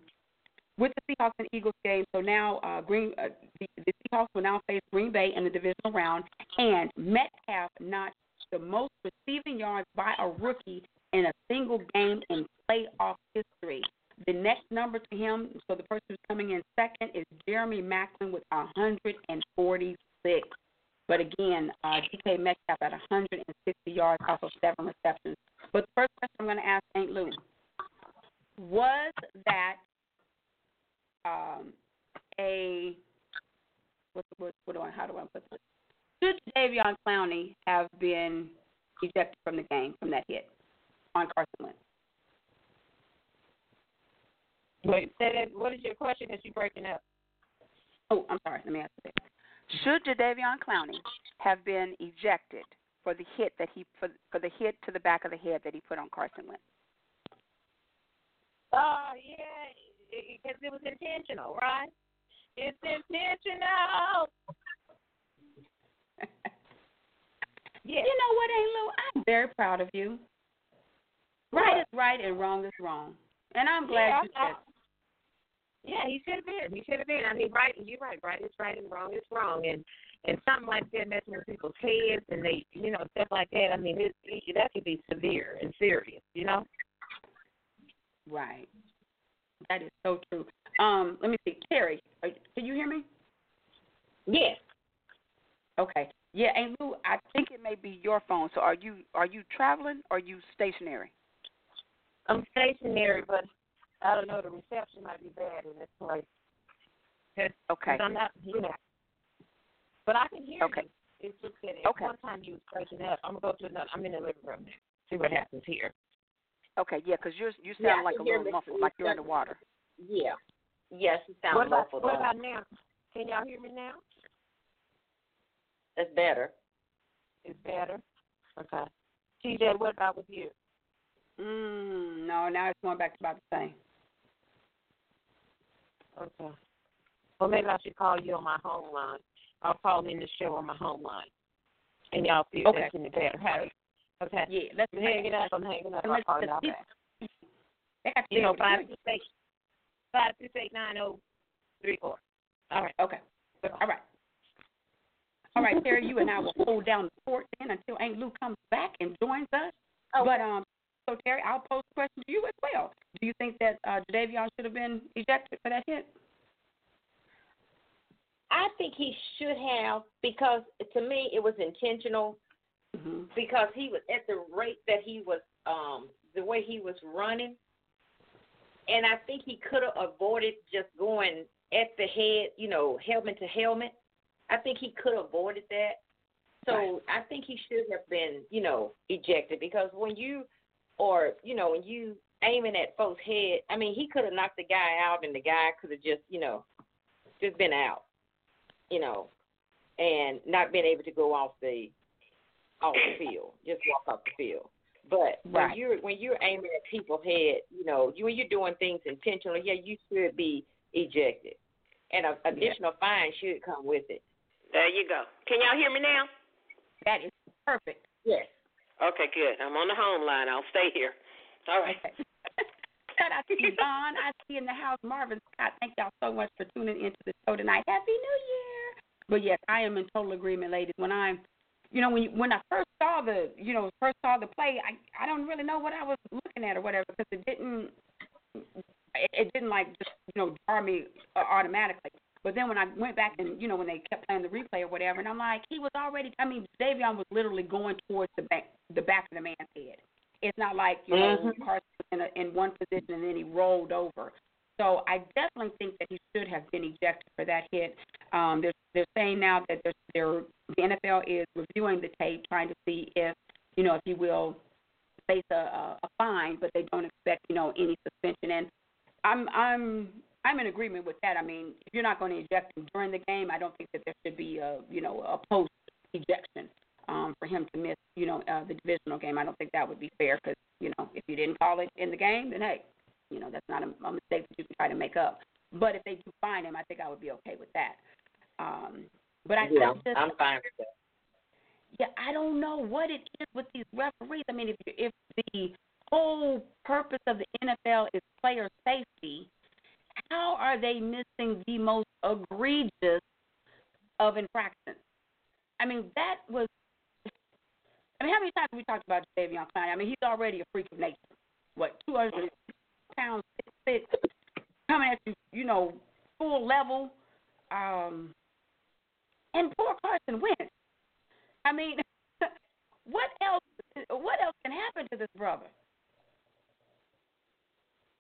with the Seahawks and Eagles game, so now uh, Green uh, the, the Seahawks will now face Green Bay in the divisional round, and Metcalf notched the most receiving yards by a rookie in a single game in playoff history. The next number to him, so the person who's coming in second is Jeremy Maclin with 146. But again, uh, DK Metcalf at 160 yards off of seven receptions. But the first question I'm going to ask St. Louis was that um, a what, what, what do I how do I put this? Should Davion Clowney have been ejected from the game from that hit on Carson Wentz? Wait. What is your question? Is you breaking up? Oh, I'm sorry. Let me ask it. Should Jadeveon Clowney have been ejected for the hit that he for, for the hit to the back of the head that he put on Carson Wentz? Oh, yeah, because it was intentional, right? It's intentional. Yeah. You know what, Aunt Lou? I'm very proud of you. Right is right and wrong is wrong. And I'm glad yeah, you said Yeah, he should have been. He should have been. I mean, right? You're right. Right is right and wrong is wrong. And and something like that messing with people's heads and they, you know, stuff like that. I mean, it, it, that could be severe and serious. You know. Right. That is so true. Um, let me see. Terry, are, can you hear me? Yes. Okay. Yeah, Aunt Lou, I think it may be your phone. So are you are you traveling or are you stationary? I'm stationary, but I don't know. The reception might be bad in this place. 'Cause- 'cause Okay. I'm not, you know. But I can hear Okay. you. It's just that at Okay. one time you was breaking up. I'm gonna go to another. I'm in the living room now. See what happens here. Okay, yeah, 'cause you're you sound Yeah, like a little Mr. muffled, like you're in the water. Yeah. Yes, you sound what about muffled. what about now? Can y'all hear me now? That's better. It's better. Okay. TJ, what about with you? Mm, no, now it's going back to about the same. Okay. Well, maybe I should call you on my home line. I'll call in the show on my home line, and y'all see if Okay. that's any better. How? Okay. Yeah, let's I'm hanging up. I'm hanging up. I'll call y'all back. They have to You know, be able to five hear six eight five six eight nine oh three four. All right. Okay. All right. All right, Terry, you and I will hold down the fort then until Aunt Lou comes back and joins us. Oh. But um, so Terry, I'll pose the question to you as well. Do you think that uh, Jadeveon should have been ejected for that hit? I think he should have because to me it was intentional Mm-hmm. because he was at the rate that he was um the way he was running and I think he could have avoided just going at the head, you know, helmet to helmet. I think he could have avoided that. So Right. I think he should have been, you know, ejected because when you or, you know, when you aiming at folks' head, I mean he could have knocked the guy out and the guy could have just, you know, just been out. You know, and not been able to go off the off the field, just walk off the field. But when you're when you're aiming at people's head, you know, you, when you're doing things intentionally, yeah, you should be ejected, and an additional fine should come with it. There you go. Can y'all hear me now? That is perfect. Yes. Okay, good. I'm on the home line. I'll stay here. All right. Okay. Shout out to Yvonne. I see in the house. Marvin Scott, thank y'all so much for tuning into the show tonight. Happy New Year. But yes, I am in total agreement, ladies. When I, you know, when you, when I first saw the, you know, first saw the play, I I don't really know what I was looking at or whatever because it didn't, it, it didn't like just you know jar me uh, automatically. But then when I went back and you know when they kept playing the replay or whatever, and I'm like, he was already. I mean, Davion was literally going towards the back the back of the man's head. It's not like you know Mhm. Carson in a, in one position and then he rolled over. So I definitely think that he should have been ejected for that hit. Um, they're they're saying now that they're, they're the NFL is reviewing the tape, trying to see if you know if he will face a, a, a fine, but they don't expect you know any suspension. And I'm I'm I'm in agreement with that. I mean, if you're not going to eject him during the game, I don't think that there should be a you know a post ejection um, for him to miss you know uh, the divisional game. I don't think that would be fair because you know if you didn't call it in the game, then hey, you know that's not a, a mistake that you can try to make up. But if they do fine him, I think I would be okay with that. Um, but I, yeah, I just I'm fine with that. yeah, I don't know what it is with these referees. I mean, if if the whole purpose of the NFL is player safety, how are they missing the most egregious of infractions? I mean, that was. I mean, how many times have we talked about Davion Clowney? I mean, he's already a freak of nature. What, 200 pounds, six, six, coming at you, you know, full level. Um, and poor Carson Wentz. I mean, what else? What else can happen to this brother?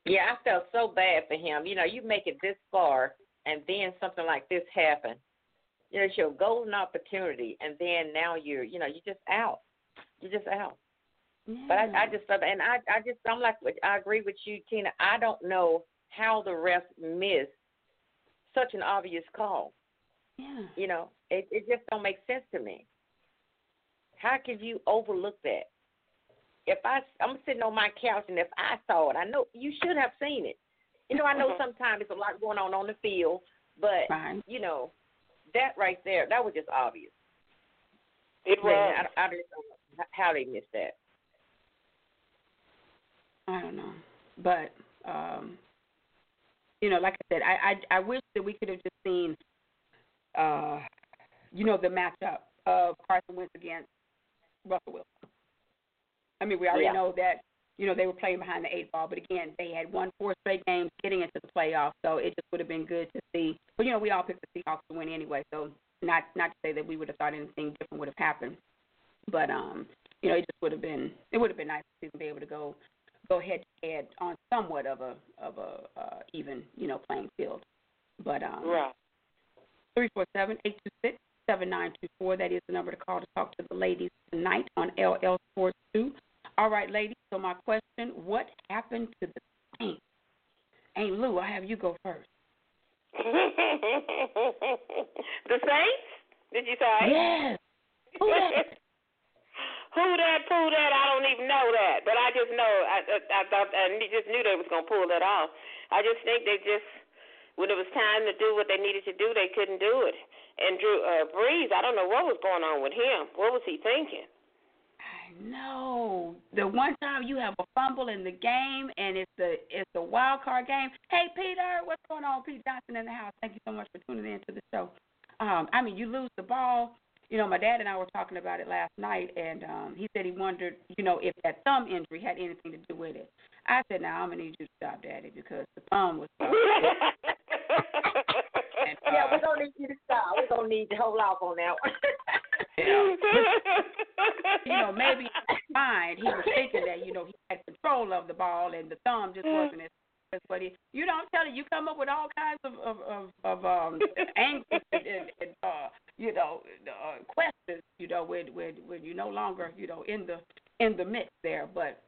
Yeah, I felt so bad for him. You know, you make it this far, and then something like this happen. You know, it's your golden opportunity, and then now you're, you know, you're just out. You're just out. But I, I just, and I, I just, I'm like, I agree with you, Tina. I don't know how the refs missed such an obvious call. Yeah. You know, it, it just don't make sense to me. How could you overlook that? If I, I'm sitting on my couch and if I saw it, I know you should have seen it. You know, I know Mm-hmm. sometimes there's a lot going on on the field, but Right. you know, that right there, that was just obvious. It Man, was. I, I don't know how they missed that. I don't know, but um, you know, like I said, I I, I wish that we could have just seen, uh, you know, the matchup of Carson Wentz against Russell Wilson. I mean, we already Yeah. know that you know they were playing behind the eight ball, but again, they had won four straight games getting into the playoffs, so it just would have been good to see. But you know, we all picked the Seahawks to win anyway, so not not to say that we would have thought anything different would have happened, but um, you know, it just would have been it would have been nice to see them be able to go go head to head on somewhat of a of a uh, even you know playing field. But um, Right. three four seven eight two six seven nine two four. That is the number to call to talk to the ladies tonight on LL Sports Two. All right, ladies. So my question: What happened to the Saints? Ain't Lou? I have you go first. the Saints? Did you say? Yes. Who that? Who that? Who that? I don't even know that, but I just know I I, I thought I just knew they was gonna pull that off. I just think they just when it was time to do what they needed to do, they couldn't do it. And Drew uh, Brees, I don't know what was going on with him. What was he thinking? I know. The one time you have a fumble in the game and it's the it's the wild card game. Hey Peter, what's going on? Pete Johnson in the house. Thank you so much for tuning in to the show. Um, I mean you lose the ball you know, my dad and I were talking about it last night, and um, he said he wondered, you know, if that thumb injury had anything to do with it. I said, "Now I'm gonna need you to stop, Daddy, because the thumb was." and, uh, yeah, we're gonna need you to stop. We're gonna need to hold off on that one. you know, maybe in his mind he was thinking that you know he had control of the ball and the thumb just wasn't as as what he. You know, I'm telling you, you come up with all kinds of of of, of um angles and, and, and uh you know uh, questions. You know, when when when you're no longer you know in the in the mix there, but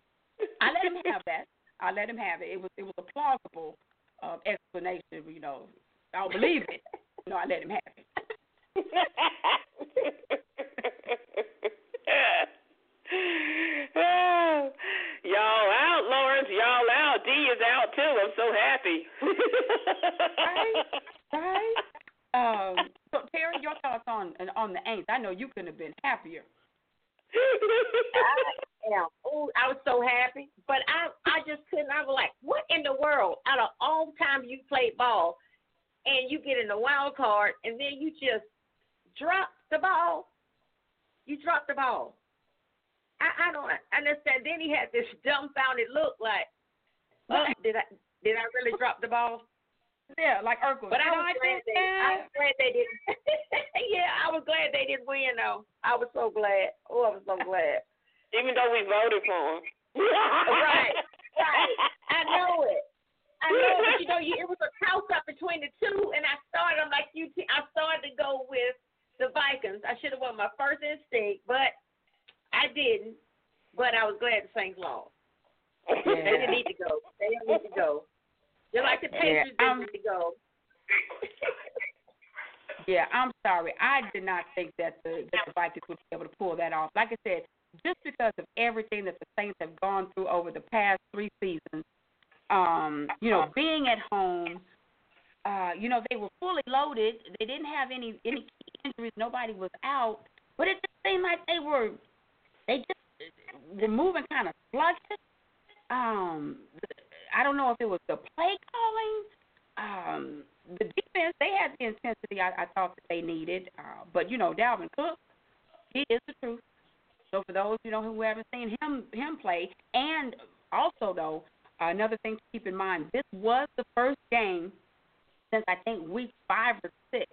I let him have that. I let him have it. It was it was a plausible uh, explanation. You know, I'll believe it. You know, I let him have it. y'all out, Lawrence. Y'all out. D is out too. I'm so happy. right, right. Um, so Terry, your thoughts on on the Aints? I know you couldn't have been happier. I am. Oh, I was so happy, but I I just couldn't. I was like, what in the world? Out of all time you played ball, and you get in the wild card, and then you just drop the ball. You drop the ball. I I don't understand. Then he had this dumbfounded look, like, oh, did I did I really drop the ball? Yeah, like Urkel. But I was, glad they, I was glad they didn't. yeah, I was glad they didn't win though. I was so glad. Oh, I was so glad. Even though we voted for him. right, right. I know it. I know, but you know, you, it was a toss up between the two, and I started. I'm like you. T- I started to go with the Vikings. I should have won my first instinct, but I didn't. But I was glad the Saints lost. Yeah. They didn't need to go. They didn't need to go. Just like the Patriots yeah, um, need to go. yeah, I'm sorry. I did not think that the that the Vikings would be able to pull that off. Like I said, just because of everything that the Saints have gone through over the past three seasons, um, you know, being at home, uh, you know, they were fully loaded. They didn't have any any injuries. Nobody was out, but it just seemed like they were they just were moving kind of sluggish. Um, I don't know if it was the play calling, um, the defense. They had the intensity I, I thought that they needed, uh, but you know, Dalvin Cook, he is the truth. So for those you know who haven't seen him him play, and also though another thing to keep in mind, this was the first game since I think week five or six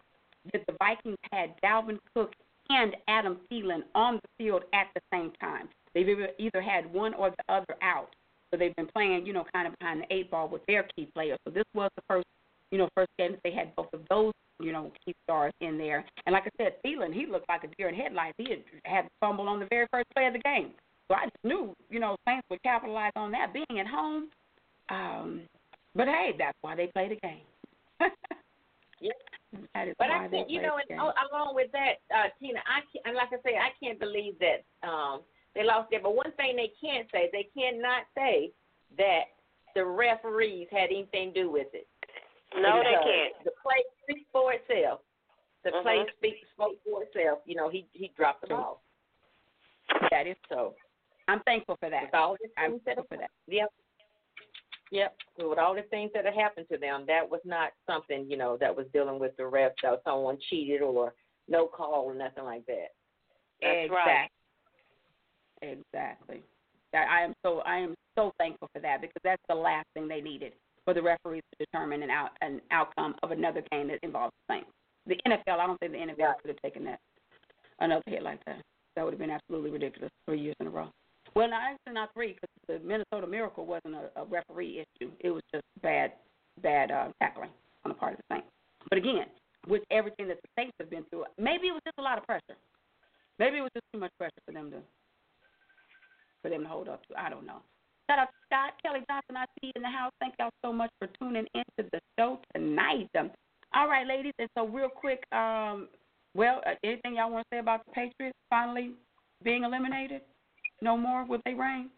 that the Vikings had Dalvin Cook and Adam Thielen on the field at the same time. They've either had one or the other out. So they've been playing, you know, kind of behind the eight ball with their key players. So this was the first, you know, first game that they had both of those, you know, key stars in there. And like I said, Thielen, he looked like a deer in headlights. He had had the on the very first play of the game. So I just knew, you know, Saints would capitalize on that being at home. Um, but hey, that's why they play the game. yeah. But I think you know, and along with that, uh, Tina, I can't, and like I say, I can't believe that um, they lost there. But one thing they can't say, they cannot say that the referees had anything to do with it. No, they can't. The play speaks for itself. The uh-huh. play speaks spoke for itself. You know, he he dropped the ball. That is so. I'm thankful for that. all I'm thankful for that. Yep. Yep. With all the things that have happened to them, that was not something, you know, that was dealing with the refs or someone cheated or no call or nothing like that. That's exactly. right. Exactly. I am so I am so thankful for that because that's the last thing they needed for the referees to determine an out an outcome of another game that involves the Saints. The NFL, I don't think the NFL yeah. could have taken that another hit like that. That would have been absolutely ridiculous three years in a row. Well, no, actually not three because the Minnesota Miracle wasn't a, a referee issue. It was just bad, bad uh, tackling on the part of the Saints. But again, with everything that the Saints have been through, maybe it was just a lot of pressure. Maybe it was just too much pressure for them to for them to hold up to. I don't know. Shout out to Scott Kelly Johnson. I see you in the house. Thank y'all so much for tuning into the show tonight. Um, all right, ladies, and so real quick, um, well, uh, anything y'all want to say about the Patriots finally being eliminated? No more? Would they reign?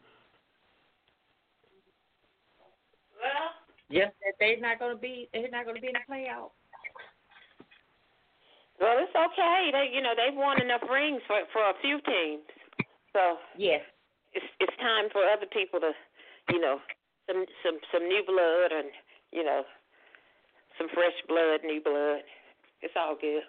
Well, yes, they're not going to be. They're not going to be in the playoff. Well, it's okay. They, you know, they've won enough rings for for a few teams. So yes, it's it's time for other people to, you know, some some some new blood and you know, some fresh blood, new blood. It's all good.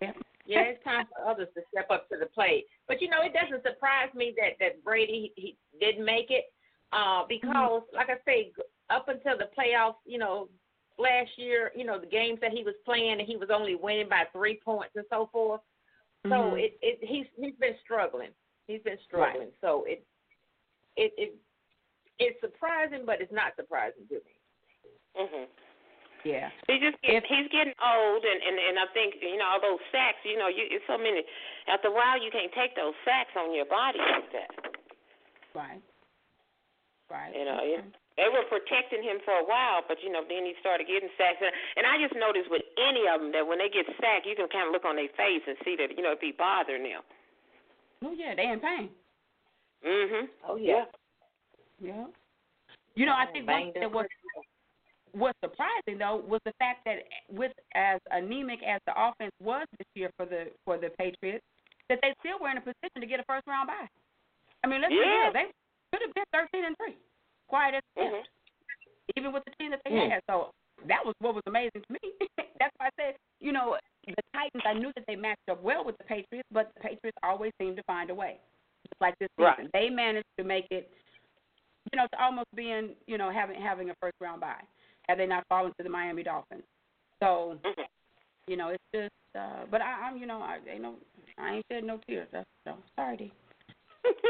Yeah, Yeah, it's time for others to step up to the plate. But you know, it doesn't surprise me that that Brady he, he didn't make it uh, because, mm-hmm. like I say, up until the playoffs, you know, last year, you know, the games that he was playing, and he was only winning by three points and so forth. So mm-hmm. it, it he's he's been struggling. He's been struggling. Right. So it it it it's surprising, but it's not surprising to me. Mhm. Yeah. He just get, if, he's getting old, and and and I think you know all those sacks. You know, you it's so many. After a while, you can't take those sacks on your body like that. Right. Right. You know, okay. they were protecting him for a while, but you know, then he started getting sacks. And, and I just noticed with any of them that when they get sacked, you can kind of look on their face and see that you know it be bothering them. Oh yeah, they in pain. Mhm. Oh yeah. Yeah. You know, I think one that was what's surprising though was the fact that with as anemic as the offense was this year for the for the Patriots, that they still were in a position to get a first round bye. I mean, let's yeah. be real, they could have been thirteen and three, quiet as mm-hmm. even with the team that they mm. had. So that was what was amazing to me. That's why I said, you know, the Titans. I knew that they matched up well with the Patriots, but the Patriots always seem to find a way. Just like this season, right. they managed to make it, you know, to almost being, you know, having having a first round bye had they not fallen to the Miami Dolphins. So, mm-hmm. you know, it's just. uh But I, I'm, you know, I ain't no, I ain't shed no tears. That's so sorry, D.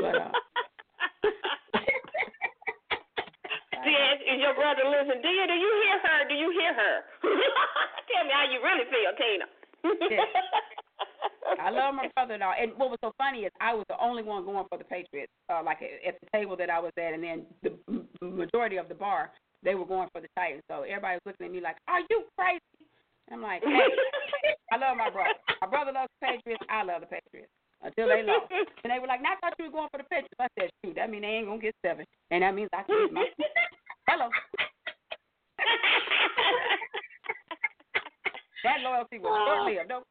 But. uh Is your brother listen? Do you do you hear her? Do you hear her? Tell me how you really feel, Tina. I love my brother now. And what was so funny is I was the only one going for the Patriots, uh, like at the table that I was at, and then the majority of the bar they were going for the Titans. So everybody was looking at me like, "Are you crazy?" I'm like, "Hey, I love my brother. My brother loves the Patriots. I love the Patriots." Until they lost, and they were like, "Now I thought you were going for the Patriots." I said, "Shoot, that means they ain't gonna get seven, and that means I can get my hello." that loyalty was short lived. No.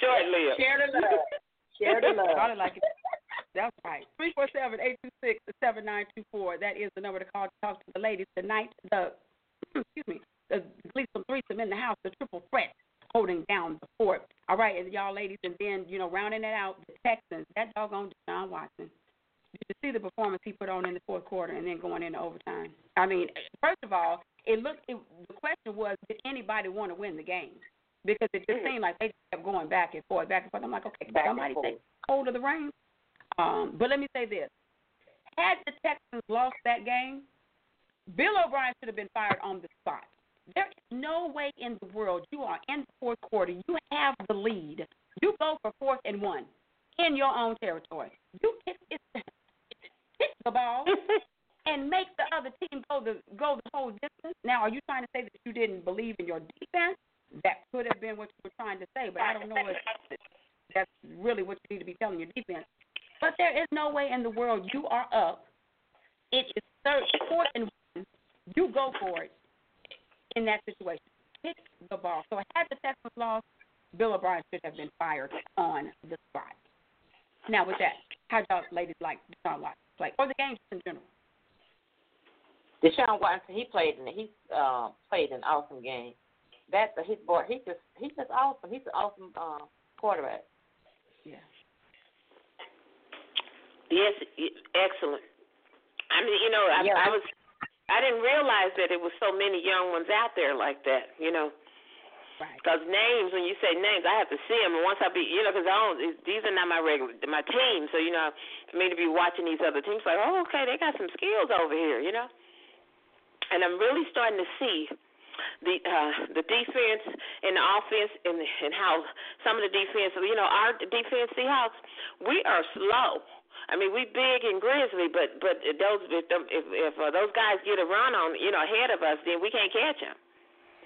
Short lived. Share the love. Share the love. Started like it. That's right. Three four seven eight two six seven nine two four. That is the number to call to talk to the ladies tonight. The excuse me, the Gleason threesome in the house, the triple threat holding down the fort. All right, and y'all ladies, and then you know rounding it out, the Texans. That doggone Deshaun Watson. Did you see the performance he put on in the fourth quarter and then going into overtime? I mean, first of all, it looked. It, the question was, did anybody want to win the game? Because it just mm-hmm. seemed like they kept going back and forth, back and forth. I'm like, okay, back somebody take hold of the reins. Um, but let me say this: had the Texans lost that game, Bill O'Brien should have been fired on the spot. There is no way in the world you are in the fourth quarter. You have the lead. You go for fourth and one in your own territory. You kick, it, kick the ball and make the other team go the go the whole distance. Now, are you trying to say that you didn't believe in your defense? That could have been what you were trying to say, but I don't know if that's really what you need to be telling your defense. But there is no way in the world you are up. It is third, fourth and one. You go for it in that situation. Hit the ball. So had the Texans lost, Bill O'Brien should have been fired on the spot. Now with that, how y'all ladies like Deshaun Watson play, or the game in general? Deshaun Watson, he played in he uh, played an awesome game. That's a his boy. He just he's just awesome. He's an awesome uh, quarterback. Yeah. Yes, excellent. I mean, you know, I, yeah. I was, I didn't realize that it was so many young ones out there like that. You know, because right. names, when you say names, I have to see them. And once I be, you know, because I don't, these are not my regular, my team. So you know, for me to be watching these other teams, like, oh, okay, they got some skills over here. You know, and I'm really starting to see the uh the defense and the offense and and how some of the defense you know our defense Seahawks we are slow I mean, we big and grizzly, but but those if if, if uh, those guys get a run on you know ahead of us, then we can't catch them.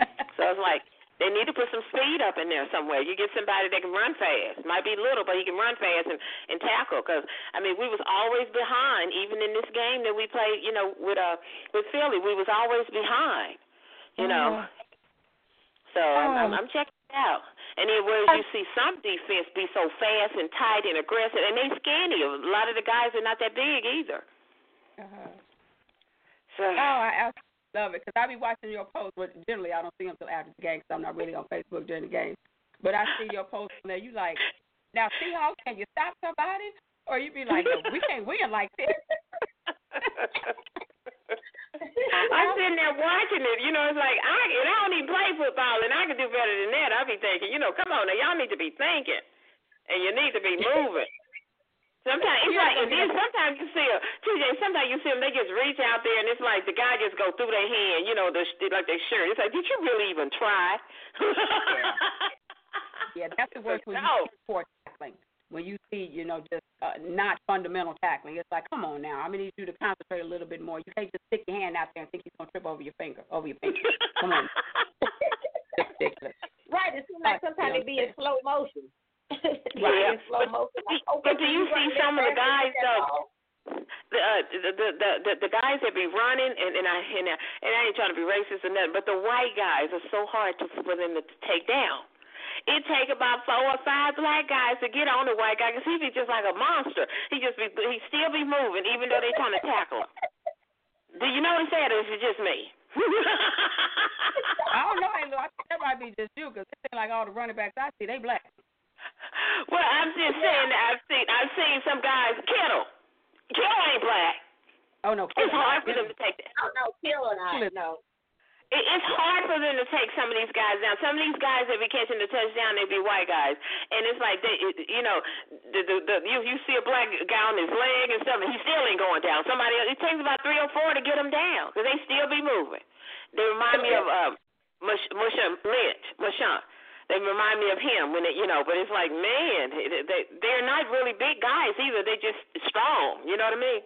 so it's like they need to put some speed up in there somewhere. You get somebody that can run fast. Might be little, but he can run fast and and tackle. Because I mean, we was always behind, even in this game that we played. You know, with uh with Philly, we was always behind. You know. Mm. So I'm, I'm, I'm checking it out. And then whereas you see some defense be so fast and tight and aggressive, and they skinny. A lot of the guys are not that big either. Uh-huh. So. Oh, I, I love it because I be watching your posts, but generally I don't see them until after the game because I'm not really on Facebook during the game. But I see your post on there. You like, now Seahawks, can you stop somebody? Or you be like, no, we can't win like this. I'm sitting there watching it. You know, it's like I and I don't even play football, and I can do better than that. I be thinking, you know, come on now, y'all need to be thinking, and you need to be moving. Sometimes it's like, and then sometimes you see a TJ. Sometimes you see them, they just reach out there, and it's like the guy just go through their hand, you know, the like their shirt. It's like, did you really even try? yeah, that's the worst when you see tackling. When you see, you know, just uh, not fundamental tackling, it's like, come on now. I'm gonna need you to concentrate a little bit more. You can't just stick your hand out there and think he's gonna trip over your finger, over your finger. come on. it's ridiculous. Right. It seems like sometimes it be in slow motion. yeah. in slow motion. Like, okay, But do you see some of the guys though? The, uh, the the the the the guys that be running and and I and I, and I ain't trying to be racist or nothing, but the white guys are so hard to for them to take down. It take about four or five black guys to get on the white guy because he be just like a monster. He just be he still be moving even though they trying to tackle him. Do you notice that, or is it just me? I don't know, Angel. I think that might be just you because it seems like all the running backs I see, they black. Well, I'm just saying that I've seen I've seen some guys. Kittle, Kittle ain't black. Oh no, it's hard for them to take that. Oh no, Kill or not? No. It, it's hard for them to take some of these guys down. Some of these guys that be catching the touchdown, they be white guys, and it's like they, you know, the, the the you you see a black guy on his leg and stuff, and he still ain't going down. Somebody else, it takes about three or four to get him down because they still be moving. They remind me of uh, Mush, Lynch, Musham. They remind me of him when it, you know, but it's like, man, they- they're not really big guys either. They just strong. You know what I mean?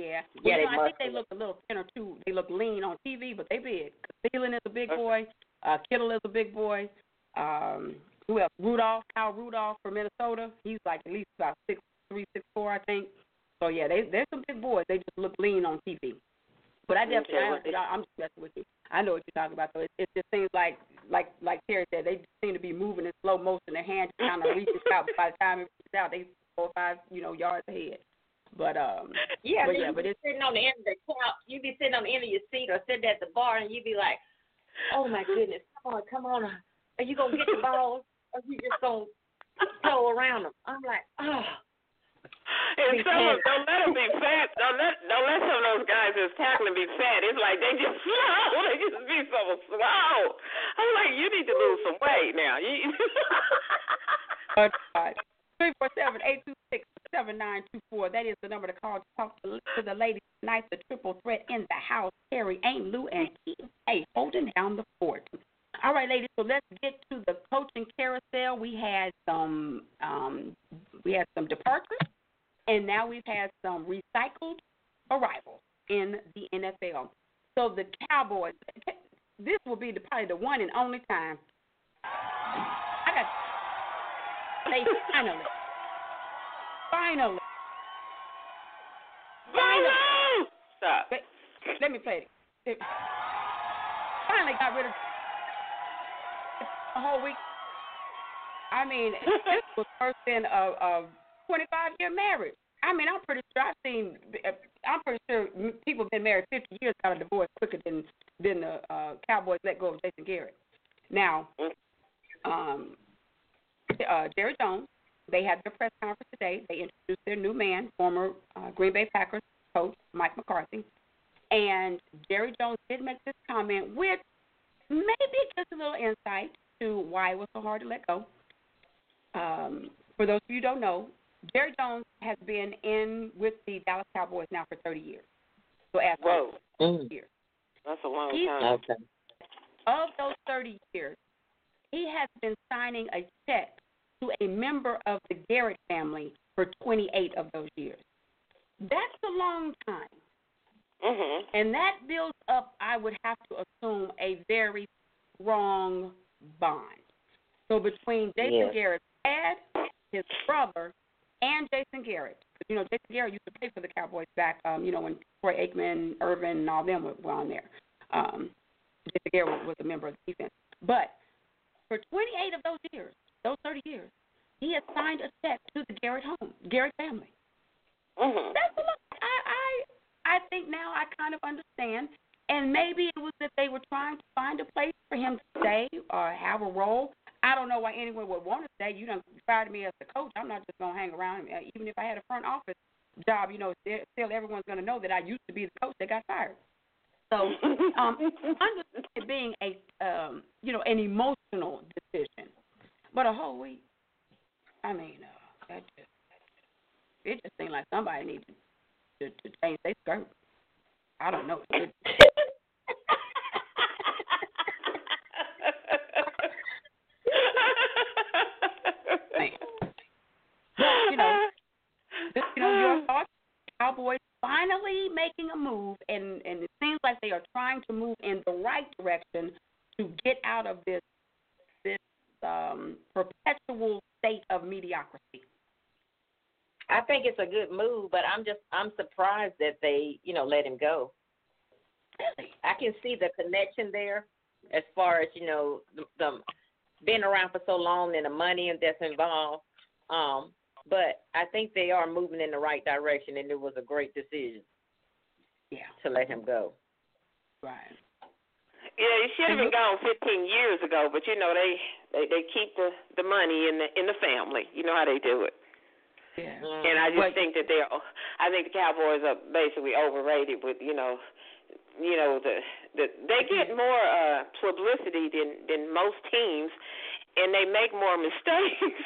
Yeah. Yeah, Well, you know, I think they look a little thinner too. They look lean on TV, but they big. Thielen is a big boy. Uh, Kittle is a big boy. Um, who else? Rudolph, Kyle Rudolph from Minnesota. He's like at least about six three, six four, I think. So yeah, they they're some big boys. They just look lean on TV. But I definitely, Okay. I, I'm just messing with you. I know what you're talking about. though. it, it just seems like, like, like Terry said, they seem to be moving in slow motion. Their hand kind of reaches out. But by the time it reaches out, they four or five, you know, yards ahead. But um, Yeah, but yeah, you but be it's sitting on the end of the couch. You be sitting on the end of your seat or sitting at the bar, and you be like, "Oh my goodness, come on, come on! Are you gonna get the ball, or you just gonna toe around them?" I'm like, "Oh." And some of don't let them be fat. Don't let don't let some of those guys that's tackling be fat. It's like they just slow. They just be so slow. I'm like, you need to lose some weight now. You, But uh, three four seven eight two six seven nine two four. That is the number to call to talk to, to the ladies tonight. The triple threat in the house: Terry, Aunt Lou, and Keith, Hey, holding down the fort. All right, ladies. So let's get to the coaching carousel. We had some um, we had some departures, and now we've had some recycled arrivals in the NFL. So the Cowboys. This will be the, probably the one and only time. I got they finally, finally, finally. Stop. Wait, let me play it. Finally got rid of a whole week. I mean, this was first in a, a 25 year marriage. I mean, I'm pretty sure I've seen. I'm pretty sure people have been married 50 years got a divorce quicker than than the uh, Cowboys let go of Jason Garrett. Now, um, uh, Jerry Jones. They had their press conference today. They introduced their new man, former uh, Green Bay Packers coach Mike McCarthy, and Jerry Jones did make this comment, which maybe gives a little insight to why it was so hard to let go. Um, for those of you who don't know, Jerry Jones has been in with the Dallas Cowboys now for 30 years. So as Whoa. years. That's a long He's- time. Okay. Of those 30 years, he has been signing a check to a member of the Garrett family for 28 of those years. That's a long time. Mhm. And that builds up, I would have to assume, a very strong bond. So between Jason Yes. Garrett's dad, his brother, and Jason Garrett, you know, Jason Garrett used to play for the Cowboys back, um, you know, when Troy Aikman, Irvin, and all them were, were on there. Um, Jason Garrett was a member of the defense. But for 28 of those years, those 30 years, he has signed a check to the Garrett home, Garrett family. Mhm. That's a lot. I, I I think now I kind of understand. And maybe it was that they were trying to find a place for him to stay or have a role. I don't know why anyone would want to stay. You done fired me as the coach. I'm not just gonna hang around. Uh, Even if I had a front office job, you know, still, everyone's gonna know that I used to be the coach that got fired. So, um, understand it being a, um, you know, an emotional decision, but a whole week. I mean, uh, that just it just seemed like somebody needed to, to change their skirt. I don't know. It, you know, you know, your thoughts. Cowboys finally making a move, and and it seems like they are trying to move in the right direction to get out of this um, perpetual state of mediocrity. I think it's a good move, but I'm just I'm surprised that they you know let him go. Really? I can see the connection there, as far as you know the, the being around for so long and the money and that's involved. Um, but I think they are moving in the right direction, and it was a great decision. Yeah. To let him go. Right. Yeah, he should have been gone 15 years ago, but you know they they they keep the the money in the in the family. You know how they do it. Yeah. And I just think that they're I think the Cowboys are basically overrated with you know you know the the they get more uh publicity than than most teams and they make more mistakes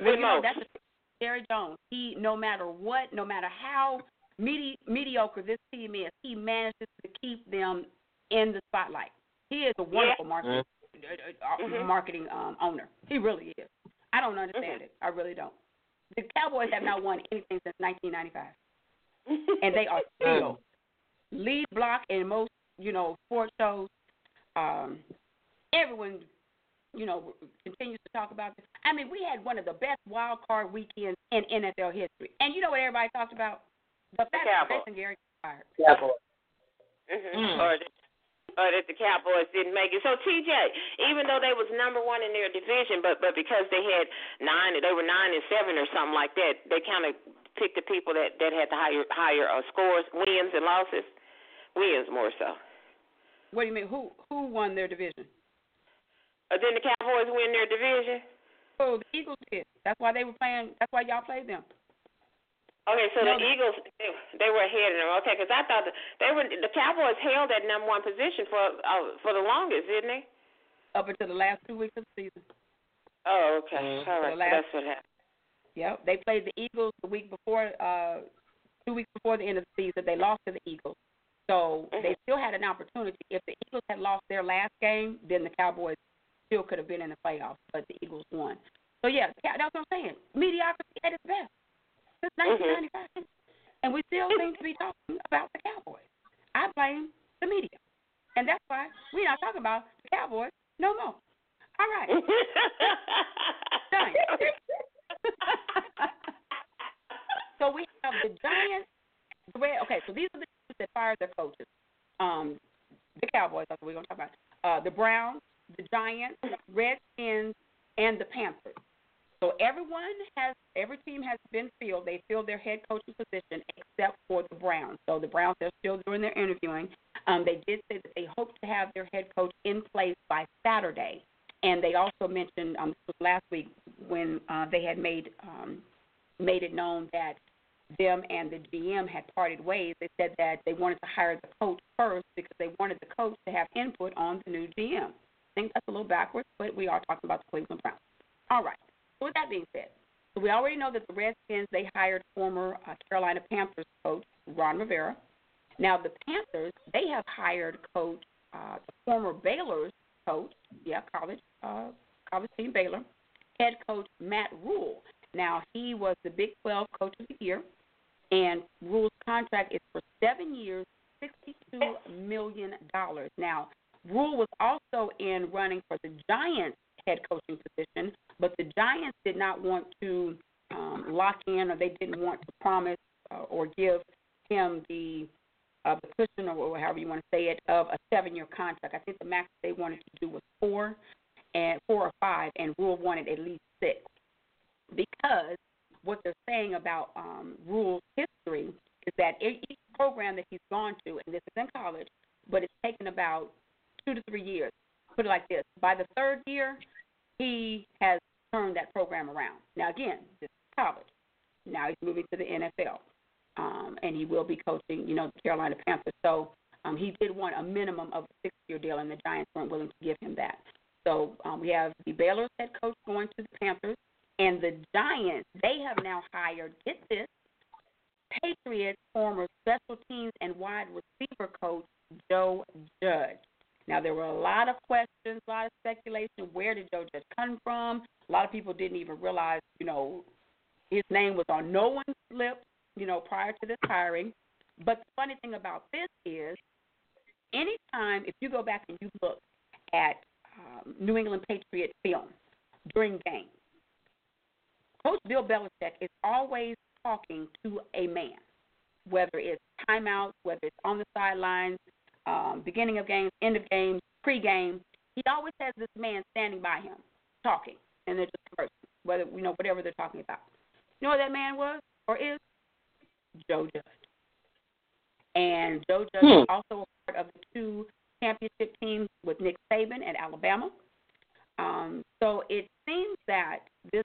Well, than you know, most. that's the. Jerry Jones. He, no matter what, no matter how medi- mediocre this team is, he manages to keep them in the spotlight. He is a wonderful marketing uh, uh, Mhm. marketing um, owner. He really is. I don't understand it. I really don't. The Cowboys have not won anything since 1995, and they are still lead block in most, you know, sports shows. Um, everyone, you know, continues to talk about this. I mean, we had one of the best wild card weekends in NFL history, and you know what everybody talked about? The fact that Cowboys. Jason Garrett got fired. Cowboys. hmm Or that, or that the Cowboys didn't make it. So TJ, even though they was number one in their division, but but because they had nine, they were nine and seven or something like that, they kind of picked the people that that had the higher higher uh, scores, wins and losses, wins more so. What do you mean? Who who won their division? Uh, then the Cowboys win their division. Oh, the Eagles did. That's why they were playing. That's why y'all played them. Okay, so No, the Eagles they, they were ahead of them. Okay, because I thought that they were the Cowboys held that number one position for uh, for the longest, didn't they? Up until the last two weeks of the season. Oh, okay, Mhm. all right, so last- that's what happened. Yep. They played the Eagles the week before, uh, two weeks before the end of the season. They lost to the Eagles. So they still had an opportunity. If the Eagles had lost their last game, then the Cowboys still could have been in the playoffs, but the Eagles won. So yeah, that's what I'm saying. Mediocrity at its best since 1995, and we still seem to be talking about the Cowboys. I blame the media, and that's why we're not talking about the Cowboys no more. All right. Done. so we have the Giants. the Red, okay, so these are the teams that fired their coaches. Um, the Cowboys, that's what we're going to talk about. Uh, the Browns, the Giants, Redskins, and the Panthers. So everyone has, every team has been filled. They filled their head coaching position except for the Browns. So the Browns are still doing their interviewing. Um, they did say that they hope to have their head coach in place by Saturday. And they also mentioned um, last week when uh, they had made um, made it known that them and the GM had parted ways. They said that they wanted to hire the coach first because they wanted the coach to have input on the new GM. I think that's a little backwards, but we are talking about the Cleveland Browns. All right. So with that being said, we already know that the Redskins they hired former uh, Carolina Panthers coach Ron Rivera. Now the Panthers they have hired coach uh, the former Baylor's coach, yeah, college uh, college team Baylor, head coach Matt Rhule. Now he was the Big 12 Coach of the Year, and Rhule's contract is for seven years, sixty-two million dollars. Now Rhule was also in running for the Giants head coaching position, but the Giants did not want to um, lock in, or they didn't want to promise uh, or give him the uh, the cushion, or however you want to say it, of a seven-year contract. I think the max they wanted to do was four, and four or five, and Rhule wanted at least six because what they're saying about um, Rhule's history is that each program that he's gone to, and this is in college, but it's taken about two to three years. Put it like this: by the third year, he has turned that program around. Now, again, this is college. Now he's moving to the NFL, um, and he will be coaching, you know, the Carolina Panthers. So um, he did want a minimum of a six-year deal, and the Giants weren't willing to give him that. So um, we have the Baylor head coach going to the Panthers, and the Giants. They have now hired. Get this. Patriots former special teams and wide receiver coach Joe Judge. Now there were a lot of questions, a lot of speculation. Where did Joe Judge come from? A lot of people didn't even realize, you know, his name was on no one's lips, you know, prior to this hiring. But the funny thing about this is, anytime if you go back and you look at um, New England Patriot film during games, Coach Bill Belichick is always talking to a man, whether it's timeouts, whether it's on the sidelines, um, beginning of games, end of games, pre-game. He always has this man standing by him, talking, and they're just conversing, whether you know whatever they're talking about. You know what that man was or is? Joe Judge. And Joe Judge Hmm. is also a part of the two championship teams with Nick Saban at Alabama. Um, so it seems that this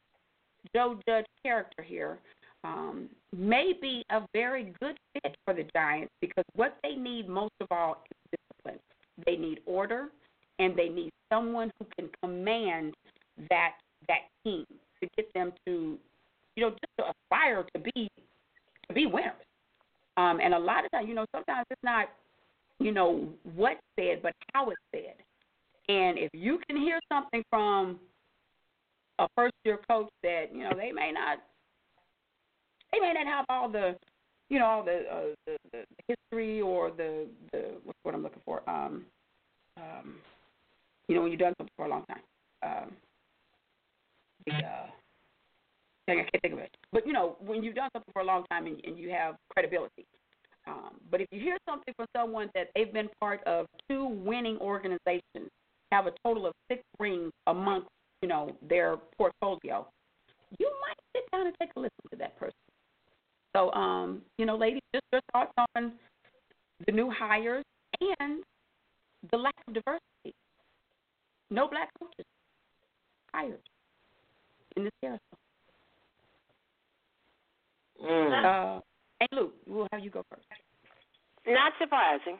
Joe Judge character here um, may be a very good fit for the Giants because what they need most of all is discipline. They need order, and they need someone who can command that that team to get them to, you know, just to aspire to be to be winners. Um, and a lot of times, you know, sometimes it's not, you know, what's said, but how it's said. And if you can hear something from a first year coach that you know they may not they may not have all the you know all the uh, the, the history or the the what's what I'm looking for? Um um you know when you've done something for a long time. Um the uh I can't think of it. But you know when you've done something for a long time and, and you have credibility. Um but if you hear something from someone that they've been part of two winning organizations have a total of six rings amongst you know their portfolio you might sit down and take a listen to that person so, um, you know, ladies, just your thoughts on the new hires and the lack of diversity. No black coaches hired in this carousel. Uh, hey, Luke, we'll have you go first. Not surprising.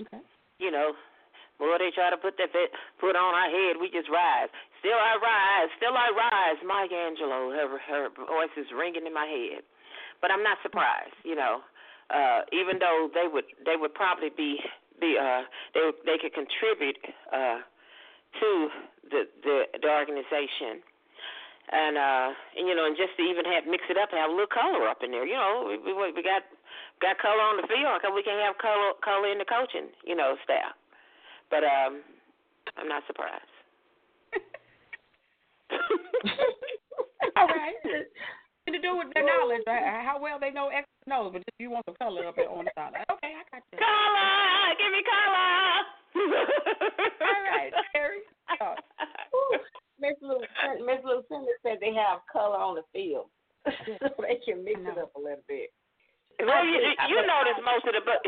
Okay. You know, boy, they try to put that put on our head, we just rise. Still I rise, still I rise. Maya Angelou, her her voice is ringing in my head, but I'm not surprised. You know, uh, even though they would they would probably be be uh they they could contribute uh to the the, the organization. And uh, and you know, and just to even have mix it up, and have a little color up in there. You know, we we, we got got color on the field, because we can have color color in the coaching, you know, staff. But um, I'm not surprised. All right. Nothing to do with their knowledge, right? how well they know X knows, but just you want some color up there on the side. Okay, I got you. Color, give me color. All right, Terry. Oh. Miss Miss Lucinda said they have color on the field, so they can mix it up a little bit. Well, you, you notice most of the, but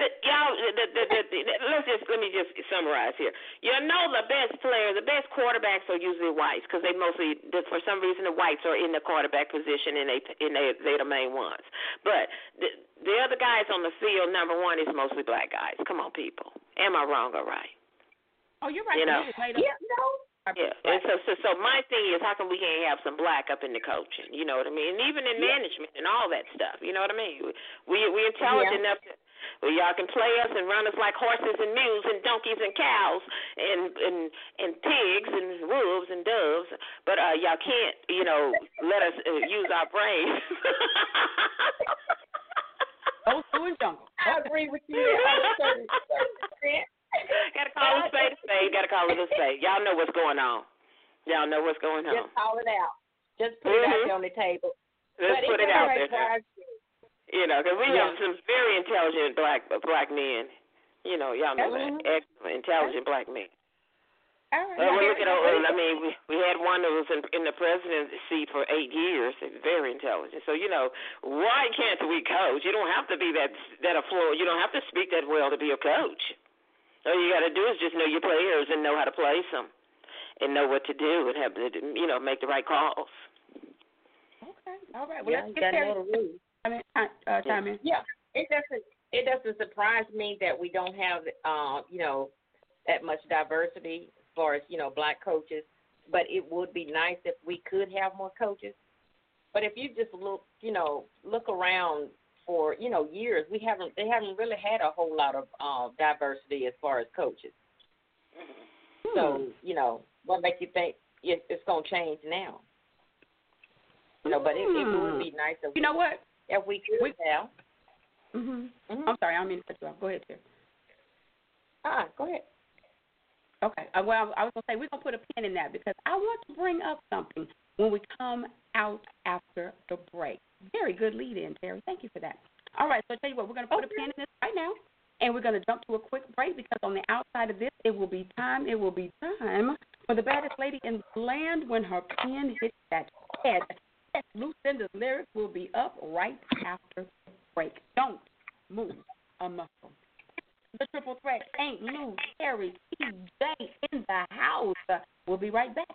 the, y'all, the, the, the, the, let's just let me just summarize here. You know, the best players, the best quarterbacks are usually whites because they mostly, for some reason, the whites are in the quarterback position and they and they they're the main ones. But the the other guys on the field, number one, is mostly black guys. Come on, people. Am I wrong or right? Oh, you're right. You know. Yeah, no. Yeah, and so, so so my thing is, how come we can't have some black up in the coaching? You know what I mean? And even in Yeah. management and all that stuff. You know what I mean? We we intelligent Yeah. enough to. Well, y'all can play us and run us like horses and mules and donkeys and cows and and and pigs and wolves and doves, but uh y'all can't, you know, let us uh, use our brains. Old school and jungle. I agree with you. I'm certain, certain Gotta call a spade. Gotta call it a spade. Y'all know what's going on. Y'all know what's going on. Just call it out. Just put it out there on the table. Let's but put it out there. You know, because we Yeah. have some very intelligent black black men. You know, y'all know Mhm. that excellent, intelligent black men. All right. Well, we look at, uh, I mean, we we had one that was in, in the presidency for eight years. Very intelligent. So you know, why can't we coach? You don't have to be that that a floor. You don't have to speak that well to be a coach. All you got to do is just know your players and know how to place them, and know what to do and have to, you know, make the right calls. Okay. All right. Well, Yeah, let's get gotta there. know rules. I mean, uh, uh, time in. Yeah, it doesn't it doesn't surprise me that we don't have uh, you know that much diversity as far as you know black coaches. But it would be nice if we could have more coaches. But if you just look, you know, look around for you know years, we haven't they haven't really had a whole lot of uh, diversity as far as coaches. So you know, what makes you think it, it's going to change now? You know, but it, it would be nice if You know what? if we could We- hmm Mhm. I'm sorry. I don't mean to cut you off. Go ahead, Terry. Ah, go ahead. Okay. Uh, well, I was gonna say we're gonna put a pin in that because I want to bring up something when we come out after the break. Very good lead in, Terry. Thank you for that. All right. So I tell you what, we're gonna put a pin in this right now, and we're gonna jump to a quick break because on the outside of this, it will be time. It will be time for the baddest lady in the land when her pen hits that head. Yes, Lucinda's lyrics will be up right after the break. Don't move a muscle. The triple threat, ain't Lou, Terry, TJ in the house. We'll be right back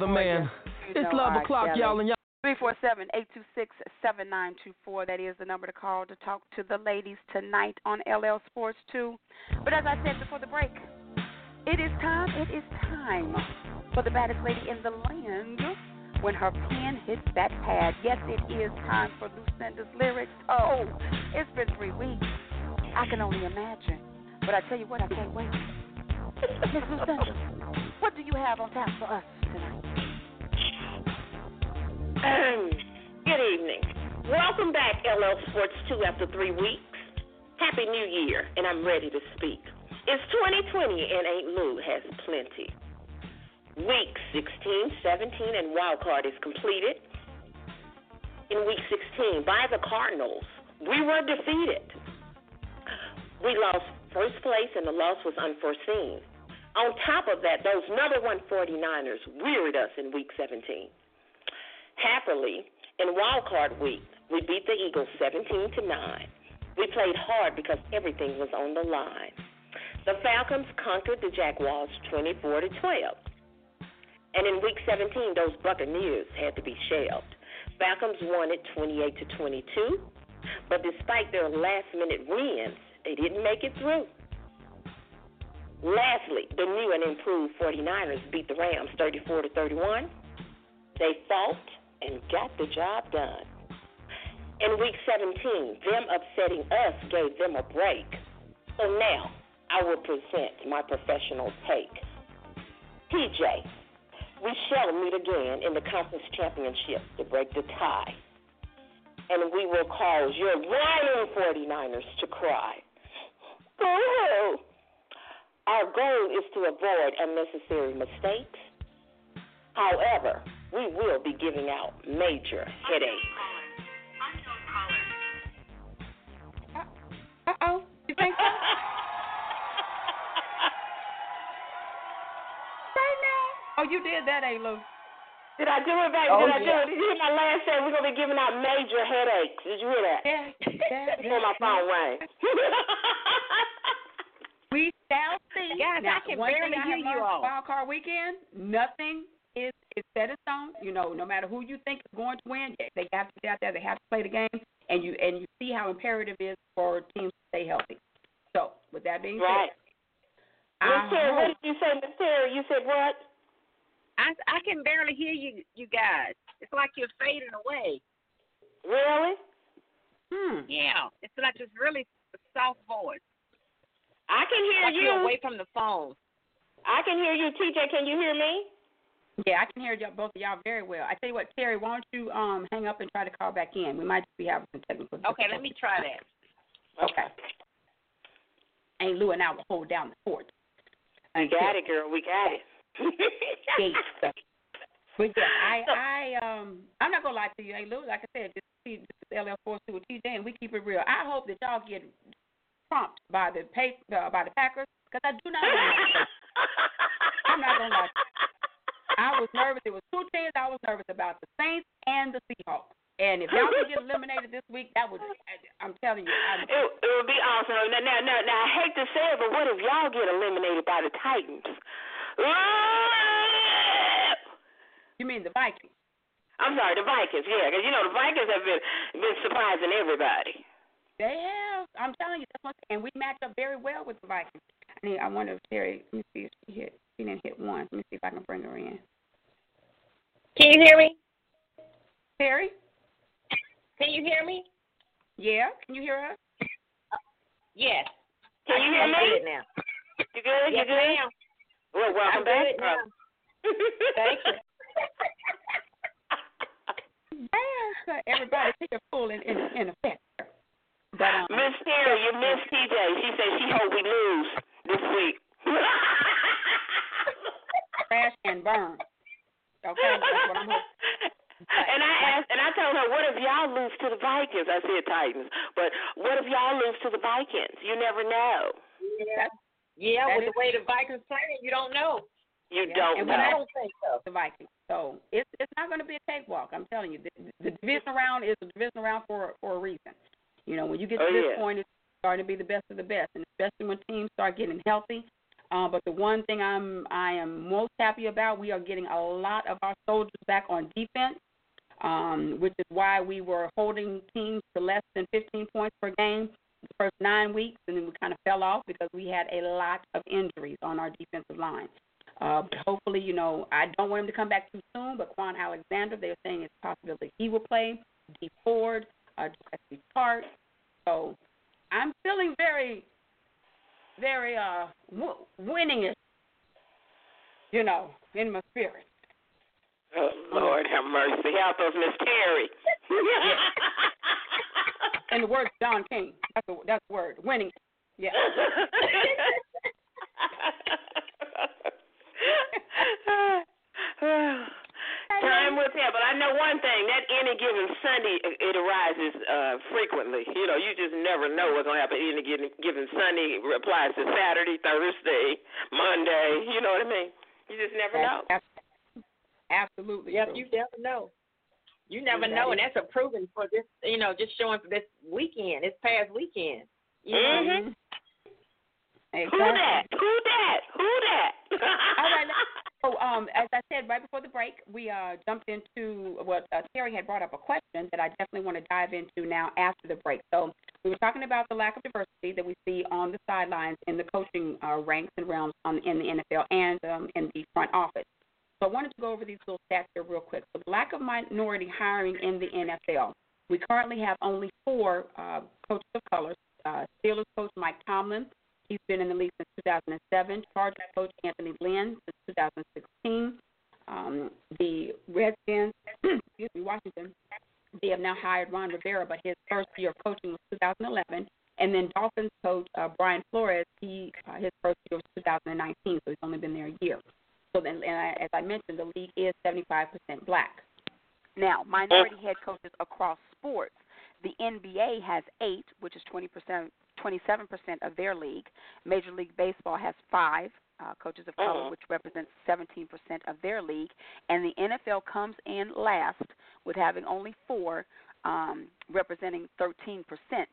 your Kelly music there weather for man. you. You It's know love R. o'clock, Kelly. y'all, and y'all. 347-826-7924. That is the number to call to talk to the ladies tonight on LL Sports 2. But as I said before the break, it is time, it is time for the baddest lady in the land when her pen hits that pad. Yes, it is time for Lucinda's lyrics. Oh, it's been three weeks. I can only imagine. But I tell you what, I can't wait. Miss Lucinda, what do you have on tap for us tonight? Good evening. Welcome back, LL Sports 2 after three weeks. Happy New Year, and I'm ready to speak. It's 2020, and Aunt Lou has plenty. Week 16, 17, and wild card is completed. In week 16, by the Cardinals, we were defeated. We lost first place, and the loss was unforeseen. On top of that, those number one 49ers wearied us in week 17. Happily, in wild card week, we beat the Eagles 17 to 9. We played hard because everything was on the line. The Falcons conquered the Jaguars 24 to 12. And in week 17, those Buccaneers had to be shelved. Falcons won it 28 to 22, but despite their last-minute wins, they didn't make it through. Lastly, the new and improved 49ers beat the Rams 34 to 31. They fought and got the job done. In week 17, them upsetting us gave them a break. So now I will present my professional take. TJ, we shall meet again in the conference championship to break the tie. And we will cause your whining 49ers to cry. Boo-hoo. Our goal is to avoid unnecessary mistakes. However, we will be giving out major headaches. Uh oh. You think so? right now. Oh, you did that, A. Lou. Did I do it, baby? Oh, Did I do it? Did you hear my last say? We're going to be giving out major headaches. Did you hear that? Yeah. yeah, Before my phone rang. We shall see. Guys, now, I can one barely hear you all. Wild card weekend, nothing is is set in stone. You know, no matter who you think is going to win, they- they have to be out there. They have to play the game, and you and you see how imperative it is for teams to stay healthy. So, with that being right. said, Miss I Terry, what did you say, Miss Terry? You said what? I I can barely hear you, you guys. It's like you're fading away. Really? Hmm. Yeah, it's like this really soft voice. I can hear like you. you're away from the phone. I can hear you. TJ, can you hear me? Yeah, I can hear y'all, both of y'all very well. I tell you what, Terry, why don't you um hang up and try to call back in? We might just be having some technical. Okay, let me try that. Okay. And Lou and I will hold down the fort. We got it, girl. We got it. Gangsta. But yeah, I I um I'm not gonna lie to you, hey Lou. Like I said, this, is- this is LL Sports Two with TJ, and we keep it real. I hope that y'all get trumped by the pay, uh, by the Packers because I do not. I'm not gonna lie. I was nervous. It was two teams I was nervous about: the Saints and the Seahawks. And if y'all can get eliminated this week, that would I'm telling you. It, it would be awesome. Now, now, now, now, I hate to say it, but what if y'all get eliminated by the Titans? you mean the Vikings? I'm sorry, the Vikings. Yeah, because you know the Vikings have been been surprising everybody. They have. I'm telling you, that's one thing. And we match up very well with the Vikings. I mean, I wonder if Terry. Let me see if she hit. She didn't hit one. Let me see if I can bring her in. Can you hear me? Terry. Can you hear me? Yeah. Can you hear us? Yes. Can you hear I'm me? good now. You good? Yes, you good? ma'am. Well, welcome I'm back. good now. Thank you. Yes, everybody take a full in, in, in effect. But um, Miss Terry, you miss TJ. She said she hope we lose this week. crash and burn. Okay, that's what I'm hoping. And I asked, and I told her, "What if y'all lose to the Vikings?" I said Titans, but what if y'all lose to the Vikings? You never know. Yeah, yeah. that With the way the Vikings playing, you don't know. You Yeah, don't and know. when I I- don't think so. the Vikings. So it's it's not going to be a cakewalk. I'm telling you, the, the division round is a division round for for a reason. You know, when you get to Oh, this yeah. point, it's starting to be the best of the best, and especially when teams start getting healthy. Um, but the one thing I'm I am most happy about, we are getting a lot of our soldiers back on defense, um, which is why we were holding teams to less than 15 points per game the first nine weeks, and then we kind of fell off because we had a lot of injuries on our defensive line. Uh, but hopefully, you know, I don't want him to come back too soon, but Kwon Alexander, they're saying it's a possibility he will play. Dee Ford, uh, Jesse. So I'm feeling very, very uh, w- winningish, you know, in my spirit. Oh, Lord have mercy. Help us, Miss Terry. and the words of Don King, that's the, that's the word, winning. Yeah. Time will tell, but I know one thing: that any given Sunday, it arises uh, frequently. You know, you just never know what's gonna happen. Any given given Sunday it applies to Saturday, Thursday, Monday. You know what I mean? You just never know. Absolutely. Yep, true. you never know. You never That know, and that's a proven for this. You know, just showing for this weekend, this past weekend. You know? Mhm. Exactly. Who that? Who that? Who that? All right. So, um, as I said right before the break, we uh, jumped into what uh, Terry had brought up a question that I definitely want to dive into now after the break. So, we were talking about the lack of diversity that we see on the sidelines in the coaching uh, ranks and realms on, in the NFL and um, in the front office. So, I wanted to go over these little stats here real quick. So, the lack of minority hiring in the NFL. We currently have only four uh, coaches of color. Uh, Steelers coach Mike Tomlin, He's been in the league since 2007. Chargers coach Anthony Lynn since 2016. Um, the Redskins, excuse me, Washington, they have now hired Ron Rivera, but his first year of coaching was 2011. And then Dolphins coach uh, Brian Flores, he uh, his first year was 2019, so he's only been there a year. So then, and I, as I mentioned, the league is 75% black. Now, minority head coaches across sports. The NBA has eight, which is 20%, 27% of their league. Major League Baseball has five uh, coaches of color, Mhm. which represents 17% of their league. And the NFL comes in last with having only four, um, representing 13%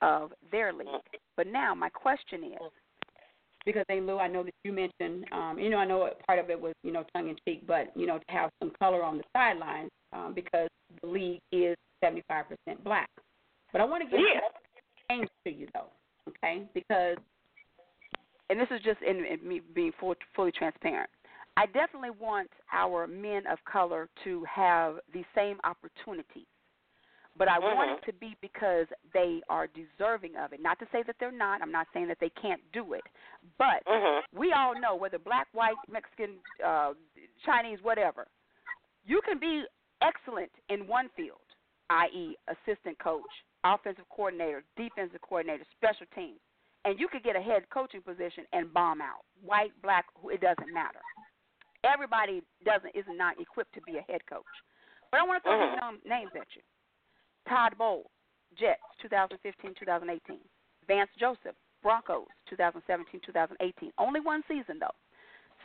of their league. But now, my question is because hey Lou, I know that you mentioned, um, you know, I know part of it was, you know, tongue in cheek, but you know, to have some color on the sidelines um, because the league is 75% black. But I want to get Yeah. Change to you though, okay? Because, and this is just in, in me being full, fully transparent. I definitely want our men of color to have the same opportunities but I want Mhm. it to be because they are deserving of it. Not to say that they're not. I'm not saying that they can't do it, but Mhm. we all know whether black, white, Mexican, uh, Chinese, whatever, you can be excellent in one field, i.e., assistant coach, offensive coordinator, defensive coordinator, special teams, and you could get a head coaching position and bomb out. White, black, it doesn't matter. Everybody doesn't is not equipped to be a head coach. But I want to throw Mhm. these um, names at you. Todd Bowles, Jets, 2015-2018. Vance Joseph, Broncos, 2017-2018. Only one season though.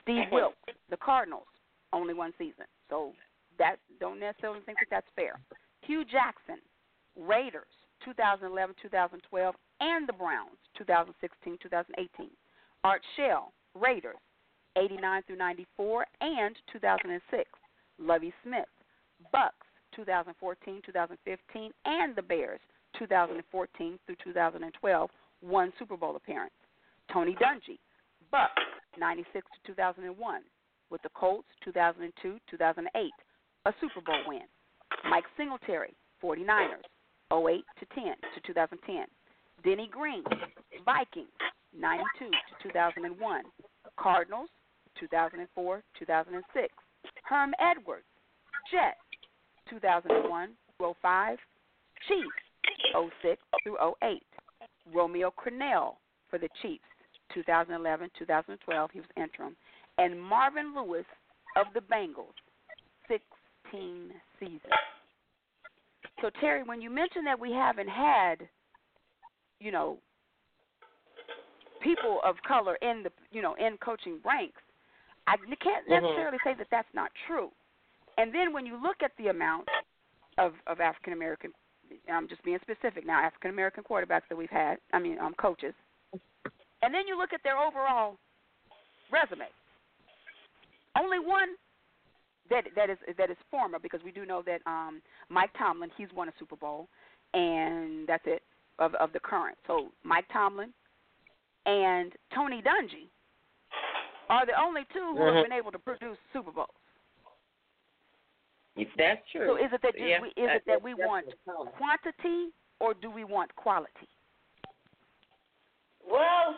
Steve Mhm. Wilks, the Cardinals, only one season. So that don't necessarily think that that's fair. Hue Jackson, Raiders, 2011-2012, and the Browns, 2016-2018. Art Shell, Raiders, 89 through 94, and 2006. Lovie Smith, Bucs, 2014, 2015, and the Bears, 2014 through 2012, one Super Bowl appearance. Tony Dungy, Bucs, 96 to 2001, with the Colts, 2002, 2008, a Super Bowl win. Mike Singletary, 49ers, 08 to 10 to 2010. Denny Green, Vikings, 92 to 2001. Cardinals, 2004, 2006. Herm Edwards, Jets, 2001 through 05. Chiefs, 06 through 08. Romeo Crennel for the Chiefs, 2011 2012. He was interim. And Marvin Lewis of the Bengals, 16 seasons. So, Terry, when you mentioned that we haven't had, you know, people of color in the, you know, in coaching ranks, I can't Mhm. necessarily say that that's not true. And then when you look at the amount of of African American, I'm just being specific now, African American quarterbacks that we've had, I mean, um, coaches, and then you look at their overall resume. Only one that that is that is former because we do know that um, Mike Tomlin he's won a Super Bowl, and that's it of of the current. So Mike Tomlin and Tony Dungy are the only two who Mhm. have been able to produce Super Bowls. If that's true. So is it that yeah, we, is it that we want quantity or do we want quality? Well,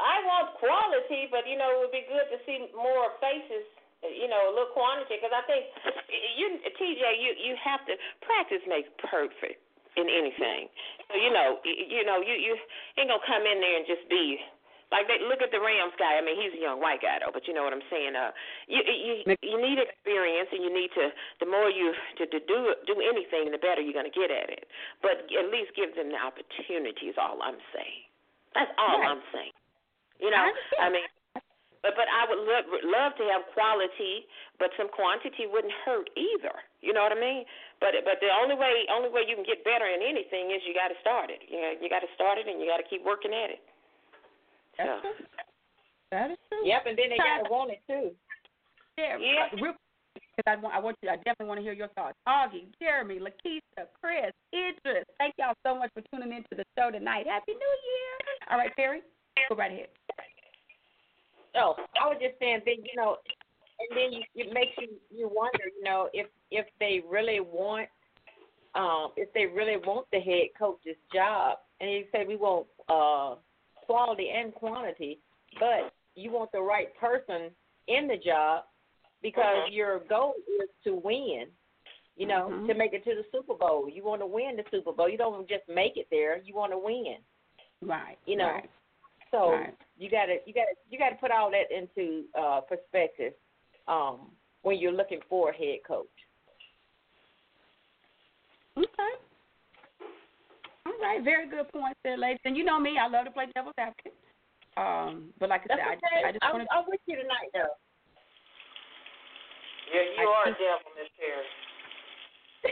I want quality, but you know, it would be good to see more faces. You know, a little quantity, because I think you, TJ, you you have to practice makes perfect in anything. So you know, you know, you you ain't gonna come in there and just be like they look at the Rams guy. I mean, he's a young white guy though, but you know what I'm saying. Uh, you you you need experience, and you need to. The more you to, to do do anything, the better you're gonna get at it. But at least give them the opportunity. Is all I'm saying. That's all Right. I'm saying. You know, I mean, but but I would love love to have quality, but some quantity wouldn't hurt either. You know what I mean? But but the only way only way you can get better in anything is you got to start it. You know, you got to start it and you got to keep working at it. That's So, true. That is true. Yep, and then they gotta want it too. Yeah, Yeah. real because I want I want you I definitely want to hear your thoughts. Augie, Jeremy, Lakeisha, Chris, Idris, thank y'all so much for tuning into the show tonight. Happy New Year. All right, Terry, go right ahead. Oh, I was just saying that you know, and then you, it makes you you wonder, you know, if if they really want, um, if they really want the head coach's job, and you say we want uh quality and quantity, but you want the right person in the job because Mhm. your goal is to win. You know, Mhm. to make it to the Super Bowl. You want to win the Super Bowl. You don't just make it there. You want to win. Right. You know. Right. So Right. You gotta you gotta you gotta put all that into uh perspective um when you're looking for a head coach. Okay. All right, very good point there, ladies. And you know me, I love to play devil's advocate. Um, but like I That's said, okay. I, I just I'm, want to I'm with you tonight though. yeah, you I are a think- devil, Miss Terry.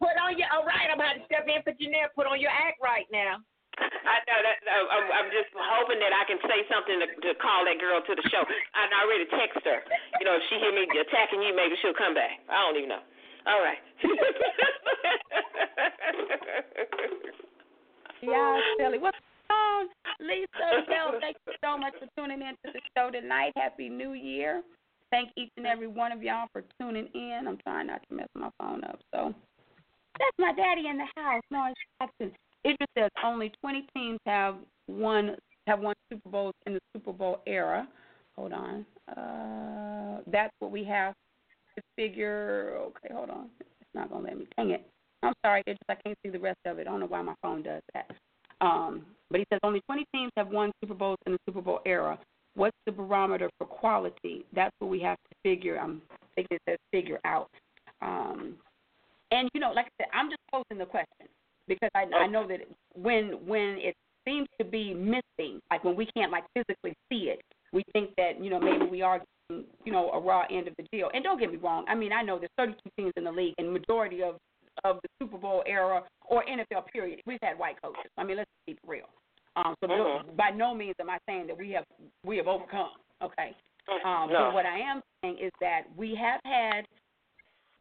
put on your all right, I'm about to step in for Janelle, put on your act right now. I know that. I- I'm, I'm just hoping that I can say something to, to call that girl to the show. I already text her. You know, if she hear me attacking you, maybe she'll come back. I don't even know. All right. Yeah, silly. What's on? Lisa Bell, thank you so much for tuning in to the show tonight. Happy New Year. Thank each and every one of y'all for tuning in. I'm trying not to mess my phone up. So that's my daddy in the house. No, it's Jackson. It just says only 20 teams have won have won Super Bowls in the Super Bowl era. Hold on. Uh, that's what we have to figure. Okay, hold on. It's not gonna let me. Dang it. I'm sorry, just I can't see the rest of it. I don't know why my phone does that. Um, but he says only 20 teams have won Super Bowls in the Super Bowl era. What's the barometer for quality? That's what we have to figure. I'm thinking it says figure out. Um, and you know, like I said, I'm just posing the question because I, I know that when when it seems to be missing, like when we can't like physically see it, we think that you know maybe we are getting, you know a raw end of the deal. And don't get me wrong, I mean I know there's 32 teams in the league, and majority of of the Super Bowl era or NFL period, we've had white coaches. I mean let's keep it real. Um, so no, Mhm. by no means am I saying that we have we have overcome. Okay. Um, no. But what I am saying is that we have had,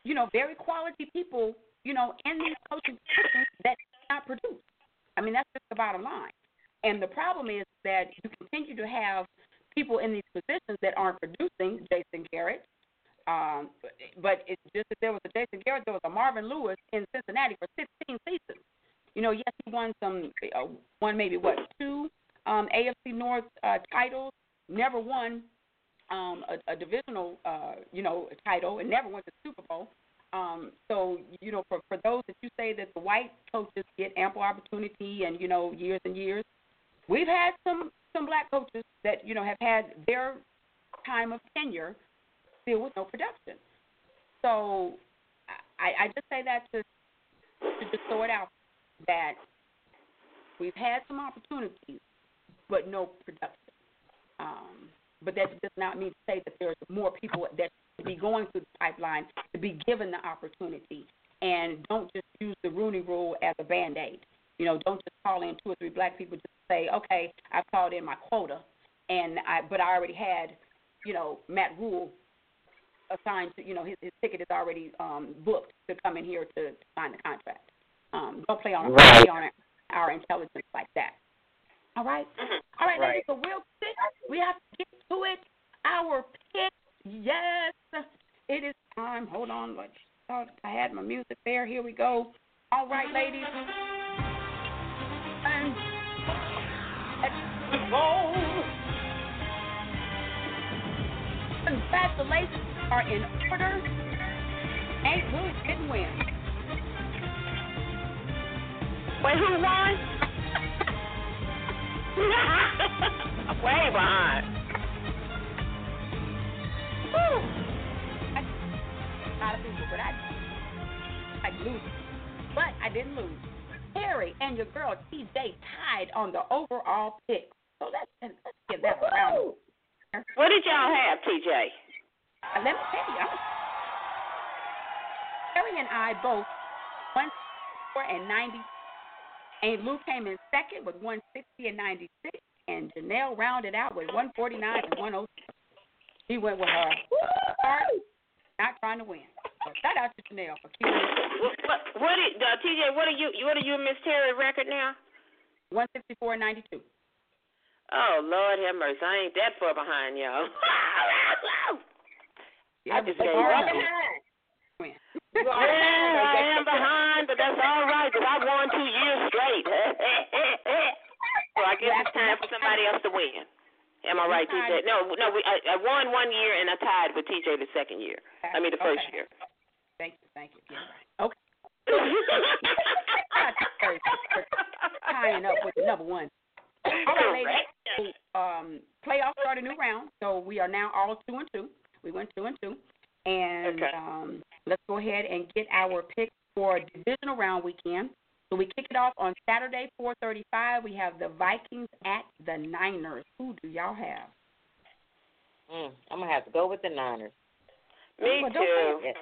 you know, very quality people, you know, in these coaching positions that not produce. I mean, that's just the bottom line. And the problem is that you continue to have people in these positions that aren't producing. Jason Garrett, um, but it's just that there was a Jason Garrett, there was a Marvin Lewis in Cincinnati for 16 seasons. You know, yes, he won some, uh, won maybe what two um, AFC North uh, titles. Never won um, a, a divisional, uh, you know, title and never went to Super Bowl. Um, so you know, for for those that you say that the white coaches get ample opportunity and you know years and years, we've had some some black coaches that you know have had their time of tenure still with no production. So I, I just say that to to just throw it out that we've had some opportunities, but no production. Um, but that does not mean to say that there's more people that should be going through the pipeline to be given the opportunity. And don't just use the Rooney Rule as a band aid. You know, don't just call in two or three black people just to say, okay, I've called in my quota, and I but I already had, you know, Matt Rhule assigned to, you know, his, his ticket is already um, booked to come in here to, to sign the contract. Um, don't play on, Right. play on our, our intelligence like that. All right? All right, Right. ladies, so real quick, we have to get to it. Our pick, yes, it is time. Hold on, let's thought I had my music there. Here we go. All right, ladies. And let's roll. Congratulations are in order. Aunt Lou didn't win. Wait, who won? Way behind. I didn't lose. Harry and your girl TJ tied on the overall pick. So let's let's give that a round. What did y'all have, TJ? Uh, let me tell you, Harry and I both one four and ninety. And Lou came in second with one sixty and ninety six, and Janelle rounded out with one forty nine and one oh six. He went with her not trying to win. Shout out to Janelle for keeping it What, what, what did, uh, TJ, what are you, what are you and Miss Terry record now? one sixty four ninety two. Oh, Lord have mercy. I ain't that far behind y'all. I just well, enough. yeah, I am behind, but that's all right, because I won two years straight. so I guess it's time for somebody else to win. Am I right, TJ? No, no, we, I, I won one year and I tied with TJ the second year. I mean, the first Okay. year. Thank you, thank you. Yeah, right. Okay. tying up with the number one. All right, ladies. Um, playoffs start a new round, so we are now all two and two. We went two and two, and Okay. um, let's go ahead and get our picks for a divisional round weekend. So we kick it off on Saturday, 4:35. We have the Vikings at the Niners. Who do y'all have? Mm, I'm gonna have to go with the Niners. Me Well, too.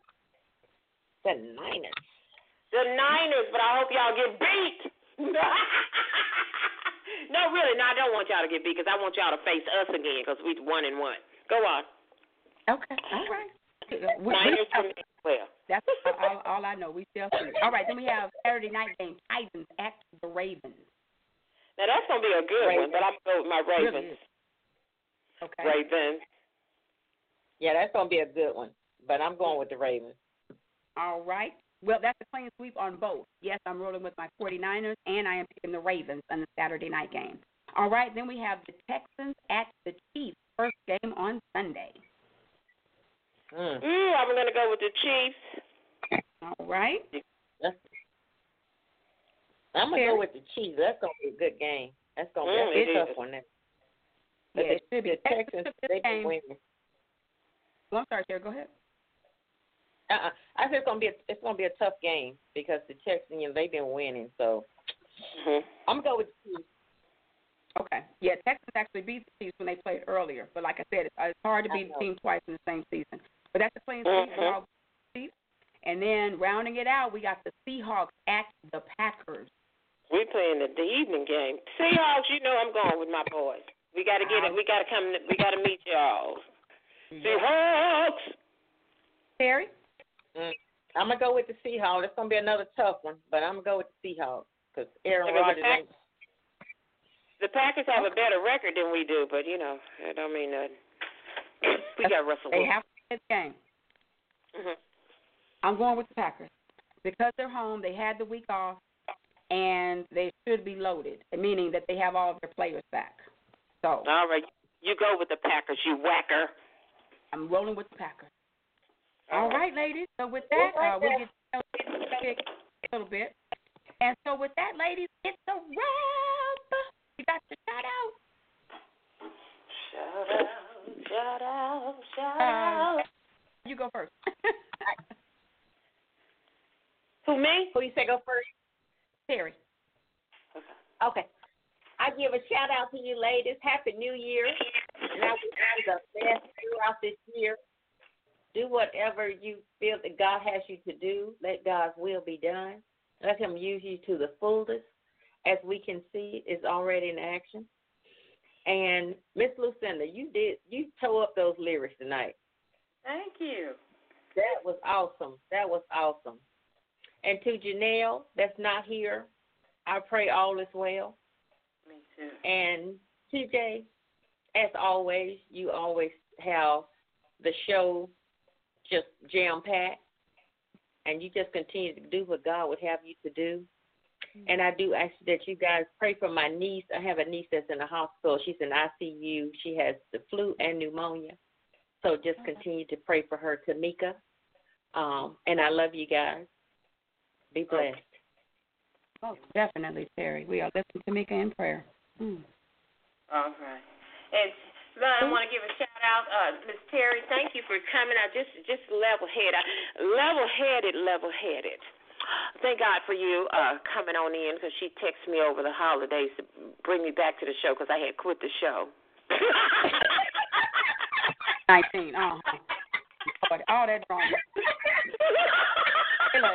Yeah. The Niners. The Niners, but I hope y'all get beat. no, really, no, I don't want y'all to get beat because I want y'all to face us again because we one and one. Go on. Okay, all right. We- we- Niners for me well. That's all, all I know. We still see. All right, then we have Saturday night game Titans at the Ravens. Now that's gonna be a good one, but I'm gonna go with my Ravens. is. Okay. Ravens. Yeah, that's gonna be a good one. But I'm going with the Ravens. All right. Well, that's a clean sweep on both. Yes, I'm rolling with my 49ers, and I am picking the Ravens in the Saturday night game. All right, then we have the Texans at the Chiefs. First game on Sunday. Mm. Ooh, I'm gonna go with the Chiefs. All right. That's, I'm gonna go with the Chiefs. That's gonna be a good game. That's gonna Mm, be a tough is. one. There. But Yeah, it the, should be. the Texans Texans, took this they've been game. Well, I'm sorry, Sarah. Go ahead. Uh-uh. I think it's gonna be a, it's gonna be a tough game because the Texans, you know, they've been winning. So hmm I'm gonna go with the Chiefs. Okay. Yeah, Texans actually beat the Chiefs when they played earlier, but like I said, it's, it's hard to beat know. a team twice in the same season. But that's a clean sweep. Mhm. and Chiefs. And then rounding it out, we got the Seahawks at the Packers. We're playing the, the evening game. Seahawks, you know I'm going with my boys. We gotta get it. We gotta come. We gotta meet y'all. Seahawks. Terry? Mm. I'm gonna go with the Seahawks. It's gonna be another tough one, but I'm gonna go with the Seahawks because Aaron Okay, the Rodgers. Pack- The Packers have a better record than we do, but you know, I don't mean nothing. we got Russell They Wilson. have to win this game. Mhm. I'm going with the Packers. Because they're home, they had the week off, and they should be loaded, meaning that they have all of their players back. So, All right, you go with the Packers, you whacker. I'm rolling with the Packers. All right, ladies. So with that, uh, we'll get a little bit. And so with that, ladies, it's a wrap. You got to shout out. Shout out, shout out, shout Uh, out. You go first. Who me? Who you say go first? Terry. Okay. I give a shout out to you ladies. Happy New Year. And I wish you the best throughout this year. Do whatever you feel that God has you to do. Let God's will be done. Let Him use you to the fullest. As we can see, is already in action. And Miss Lucinda, you did you tore up those lyrics tonight. Thank you. That was awesome. That was awesome. And to Janelle, that's not here, I pray all is well. Me too. And TJ, as always, you always have the show just jam packed, and you just continue to do what God would have you to do. And I do ask that you guys pray for my niece. I have a niece that's in the hospital. She's in ICU. She has the flu and pneumonia. So just continue to pray for her, Tamika. Um, and I love you guys. Be blessed. Oh, definitely, Terry. We are listening to Mika in prayer. Mm. All right. And I want to give a shout out, uh, Miss Terry. Thank you for coming out. Just, just level headed, level headed, level headed. Thank God for you uh, coming on in because she texted me over the holidays to bring me back to the show because I had quit the show. 19. Uh-huh. Lord, All that drama. Hey, look.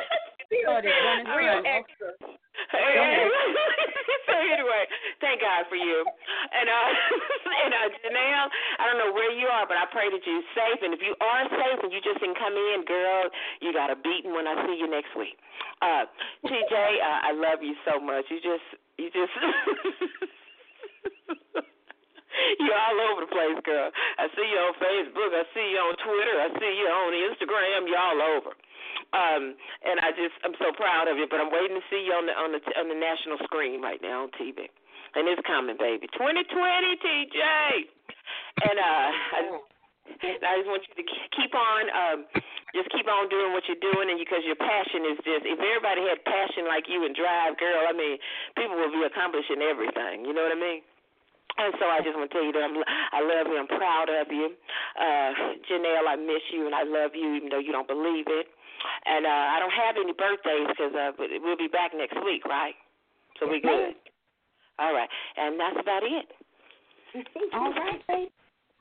Lord, Real through. Extra. so anyway, thank God for you. And uh and uh Janelle, I don't know where you are, but I pray that you're safe and if you are safe and you just didn't come in, girl, you got a beating when I see you next week. Uh TJ, uh, I love you so much. You just you just You're all over the place, girl. I see you on Facebook. I see you on Twitter. I see you on Instagram. You're all over. Um, and I just I'm so proud of you. But I'm waiting to see you on the on the on the national screen right now on TV. And it's coming, baby. 2020, TJ. And uh, I, I just want you to keep on, um, just keep on doing what you're doing, and because your passion is just. If everybody had passion like you and drive, girl, I mean, people will be accomplishing everything. You know what I mean? And so I just want to tell you that I'm, I love you. I'm proud of you. Uh, Janelle, I miss you and I love you, even though you don't believe it. And uh, I don't have any birthdays because uh, we'll be back next week, right? So we good. All right, and that's about it. All right, baby.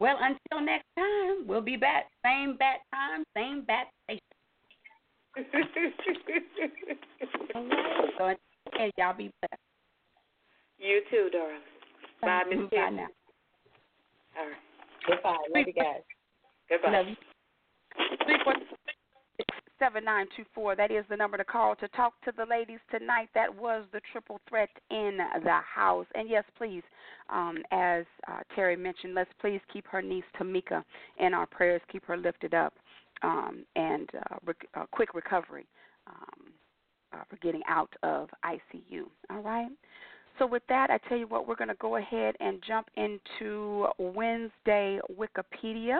Well, until next time, we'll be back. Same bat time, same bat station. All right. So until y'all be blessed. You too, darling. Bye, Miss Bye now. All right. Goodbye. Love you guys. Goodbye. Love you. Three four seven nine two four. That is the number to call to talk to the ladies tonight. That was the triple threat in the house. And yes, please, um, as uh, Terry mentioned, let's please keep her niece Tamika in our prayers. Keep her lifted up, um, and uh, rec- uh, quick recovery um, uh, for getting out of ICU. All right. So with that, I tell you what, we're going to go ahead and jump into Wednesday Wikipedia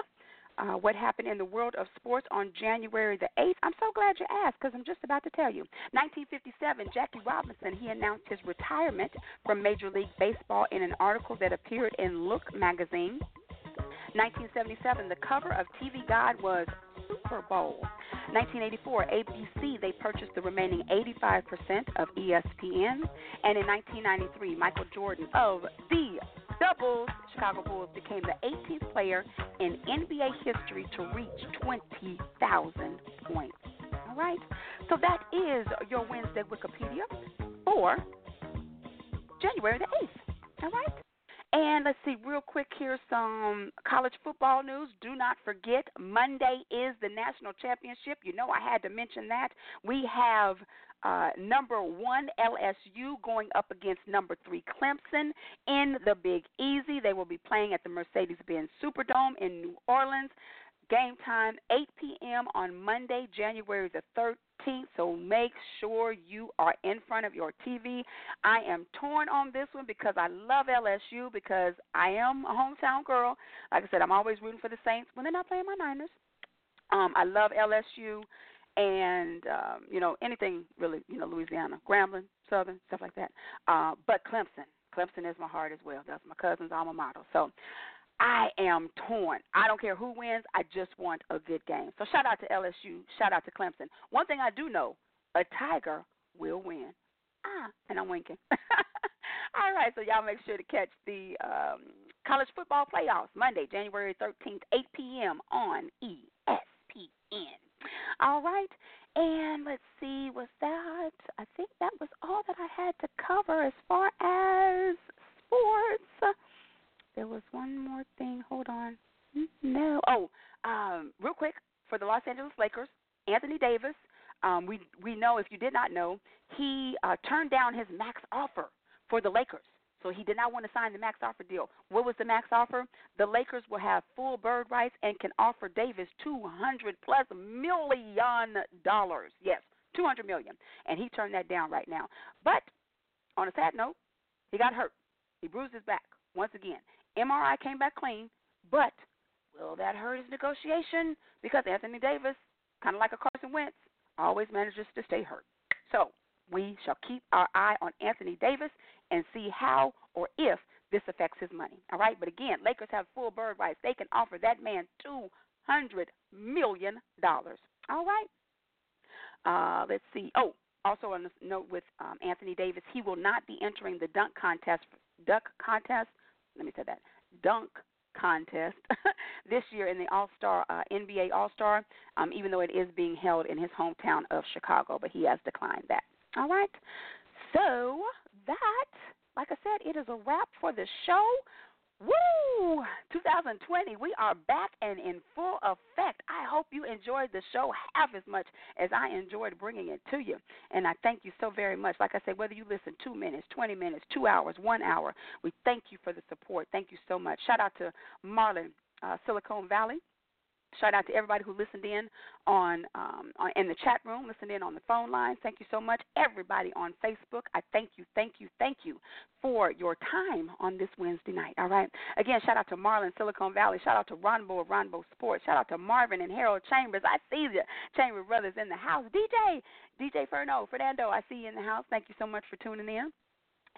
uh, what happened in the world of sports on January the 8th. I'm so glad you asked because I'm just about to tell you. 1957, Jackie Robinson, he announced his retirement from Major League Baseball in an article that appeared in Look magazine. 1977, the cover of TV Guide was Super Bowl. 1984, ABC, they purchased the remaining 85% of ESPN. And in 1993, Michael Jordan of the Bulls, Chicago Bulls, became the 18th player in NBA history to reach 20,000 points. All right? So that is your Wednesday Wikipedia for January the 8th. All right? And let's see, real quick, here's some college football news. Do not forget, Monday is the national championship. You know, I had to mention that. We have uh, number one LSU going up against number three Clemson in the Big Easy. They will be playing at the Mercedes Benz Superdome in New Orleans. Game time 8 p.m. on Monday, January the 13th. So make sure you are in front of your TV. I am torn on this one because I love LSU because I am a hometown girl. Like I said, I'm always rooting for the Saints when they're not playing my Niners. Um, I love LSU and um, you know anything really, you know Louisiana, Grambling, Southern, stuff like that. Uh, but Clemson, Clemson is my heart as well. That's my cousin's alma mater. So I am torn. I don't care who wins. I just want a good game. So shout out to LSU. Shout out to Clemson. One thing I do know: a Tiger will win. Ah, and I'm winking. All right, so y'all make sure to catch the um, college football playoffs Monday, January 13th, 8 p.m. on ESPN. All right, and let's see, was that? I think that was all that I had to cover as far as sports. There was one more thing. Hold on. No. Oh, um, real quick for the Los Angeles Lakers, Anthony Davis. Um, we we know if you did not know, he uh, turned down his max offer for the Lakers. So he did not want to sign the max offer deal. What was the max offer? The Lakers will have full Bird rights and can offer Davis 200 plus million dollars. Yes, 200 million. And he turned that down right now. But on a sad note, he got hurt. He bruised his back once again. MRI came back clean, but will that hurt his negotiation? Because Anthony Davis, kind of like a Carson Wentz, always manages to stay hurt. So we shall keep our eye on Anthony Davis and see how or if this affects his money. All right, but again, Lakers have full Bird rights. They can offer that man two hundred million dollars. All right. Uh, let's see. Oh, also on a note with um, Anthony Davis, he will not be entering the dunk contest. Dunk contest. Let me say that. Dunk contest this year in the All Star uh, NBA All Star, um, even though it is being held in his hometown of Chicago, but he has declined that. All right. So that, like I said, it is a wrap for the show. Woo! 2020, we are back and in full effect. I hope you enjoyed the show half as much as I enjoyed bringing it to you. And I thank you so very much. Like I said, whether you listen two minutes, 20 minutes, two hours, one hour, we thank you for the support. Thank you so much. Shout out to Marlon, uh, Silicon Valley. Shout out to everybody who listened in on, um, on in the chat room, listened in on the phone line. Thank you so much, everybody on Facebook. I thank you, thank you, thank you for your time on this Wednesday night. All right. Again, shout out to Marlon, Silicon Valley. Shout out to Ronbo of Ronbo Sports. Shout out to Marvin and Harold Chambers. I see the Chamber Brothers in the house. DJ, DJ Ferno, Fernando. I see you in the house. Thank you so much for tuning in.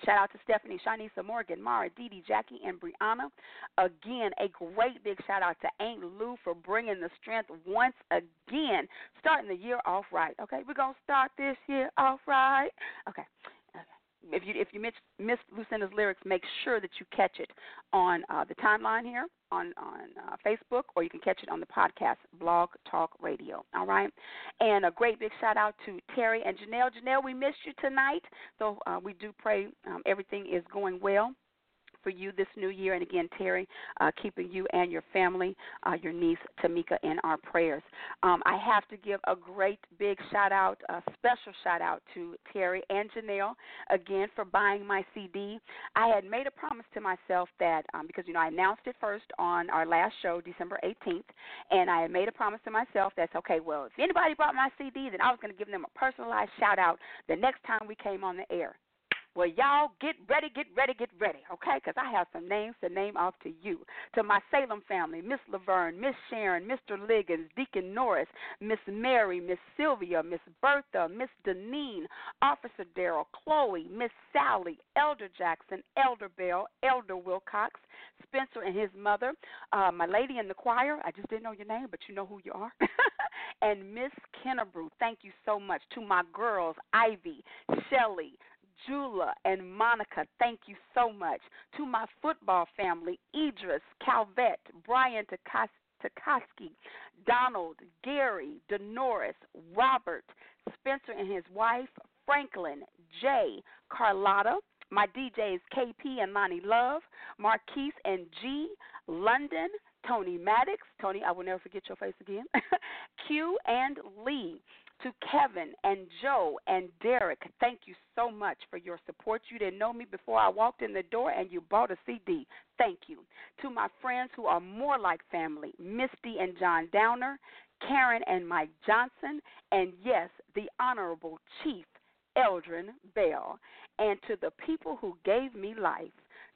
Shout out to Stephanie, Shanisa Morgan, Mara, Dee Dee, Jackie, and Brianna. Again, a great big shout out to Aunt Lou for bringing the strength once again, starting the year off right. Okay, we're gonna start this year off right. Okay, if you if you miss, miss Lucinda's lyrics, make sure that you catch it on uh, the timeline here on on uh, Facebook, or you can catch it on the podcast Blog Talk Radio. All right, and a great big shout out to Terry and Janelle. Janelle, we missed you tonight, so uh, we do pray um, everything is going well for you this new year. And again, Terry, uh, keeping you and your family, uh, your niece Tamika, in our prayers. Um, I have to give a great big shout out, a special shout out to Terry and Janelle again for buying my CD. I had made a promise to myself that um, because you know I announced it first on our last show, December 18th, and I had made a promise to myself that's okay. Well, if anybody bought my CD, then I was going to give them a personalized shout out the next time we came on the air. Well, y'all get ready, get ready, get ready, okay? Because I have some names to name off to you. To my Salem family, Miss Laverne, Miss Sharon, Mr. Liggins, Deacon Norris, Miss Mary, Miss Sylvia, Miss Bertha, Miss Deneen, Officer Daryl, Chloe, Miss Sally, Elder Jackson, Elder Bell, Elder Wilcox, Spencer and his mother, uh, my lady in the choir. I just didn't know your name, but you know who you are. and Miss Kennebrew, thank you so much. To my girls, Ivy, Shelly, Jula and Monica, thank you so much. To my football family, Idris, Calvette, Brian Takaski, Donald, Gary, Denoris, Robert, Spencer and his wife, Franklin, Jay, Carlotta, my DJs KP and Lonnie Love, Marquise and G, London, Tony Maddox, Tony, I will never forget your face again, Q and Lee, To Kevin and Joe and Derek, thank you so much for your support. You didn't know me before I walked in the door and you bought a CD. Thank you. To my friends who are more like family, Misty and John Downer, Karen and Mike Johnson, and yes, the Honorable Chief Eldrin Bell. And to the people who gave me life,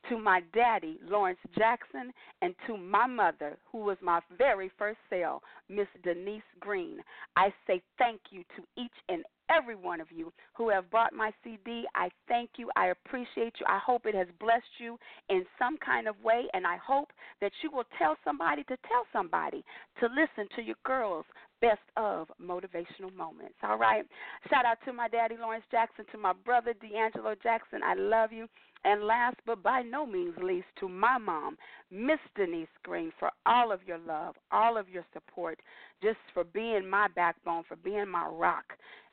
to my daddy, Lawrence Jackson, and to my mother, who was my very first sale, Miss Denise Green. I say thank you to each and every one of you who have bought my CD. I thank you. I appreciate you. I hope it has blessed you in some kind of way, and I hope that you will tell somebody to tell somebody to listen to your girls' best of motivational moments. All right. Shout out to my daddy, Lawrence Jackson, to my brother, D'Angelo Jackson. I love you. And last but by no means least, to my mom, Miss Denise Green, for all of your love, all of your support, just for being my backbone, for being my rock,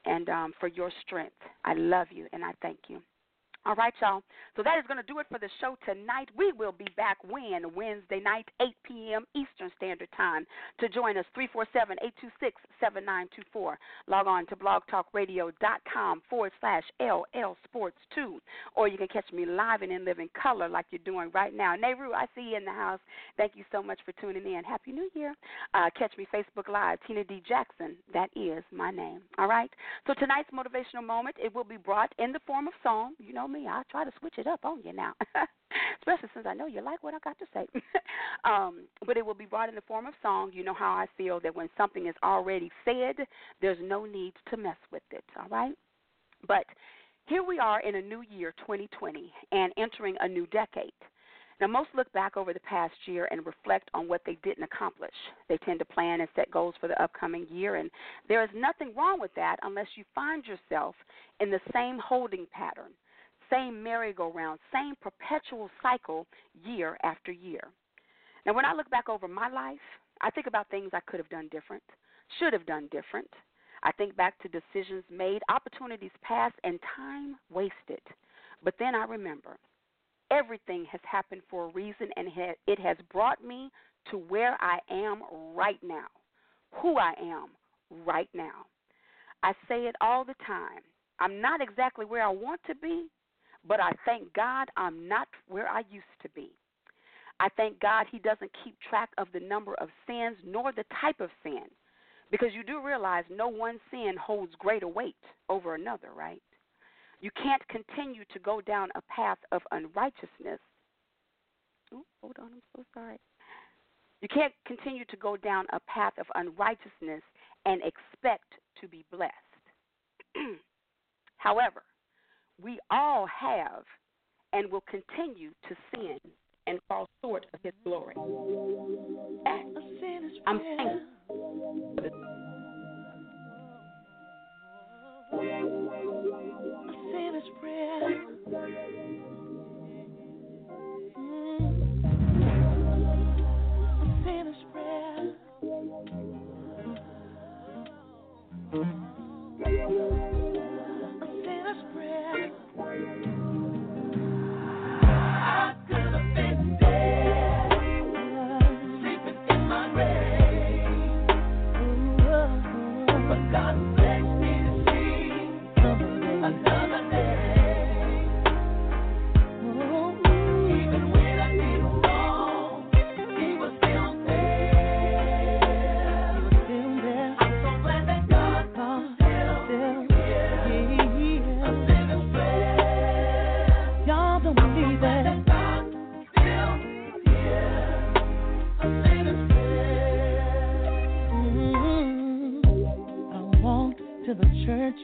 and um, for your strength. I love you and I thank you. All right, y'all. So that is going to do it for the show tonight. We will be back when Wednesday night, 8 p.m. Eastern Standard Time. To join us, 347-826-7924. Log on to blogtalkradio.com forward slash LL Sports 2. Or you can catch me live and in living color like you're doing right now. Nehru, I see you in the house. Thank you so much for tuning in. Happy New Year. Uh, catch me Facebook Live, Tina D. Jackson. That is my name. All right. So tonight's motivational moment, it will be brought in the form of song. You know me, I'll try to switch it up on you now, especially since I know you like what I got to say. um, but it will be brought in the form of song. You know how I feel that when something is already said, there's no need to mess with it, all right? But here we are in a new year, 2020, and entering a new decade. Now, most look back over the past year and reflect on what they didn't accomplish. They tend to plan and set goals for the upcoming year, and there is nothing wrong with that unless you find yourself in the same holding pattern, same merry-go-round, same perpetual cycle year after year. Now, when I look back over my life, I think about things I could have done different, should have done different. I think back to decisions made, opportunities passed, and time wasted. But then I remember everything has happened for a reason, and it has brought me to where I am right now, who I am right now. I say it all the time. I'm not exactly where I want to be, but I thank God I'm not where I used to be. I thank God He doesn't keep track of the number of sins nor the type of sin, because you do realize no one sin holds greater weight over another, right? You can't continue to go down a path of unrighteousness. Oh, hold on, I'm so sorry. You can't continue to go down a path of unrighteousness and expect to be blessed. However, we all have and will continue to sin and fall short of his glory. I'm thankful A sinner's prayer.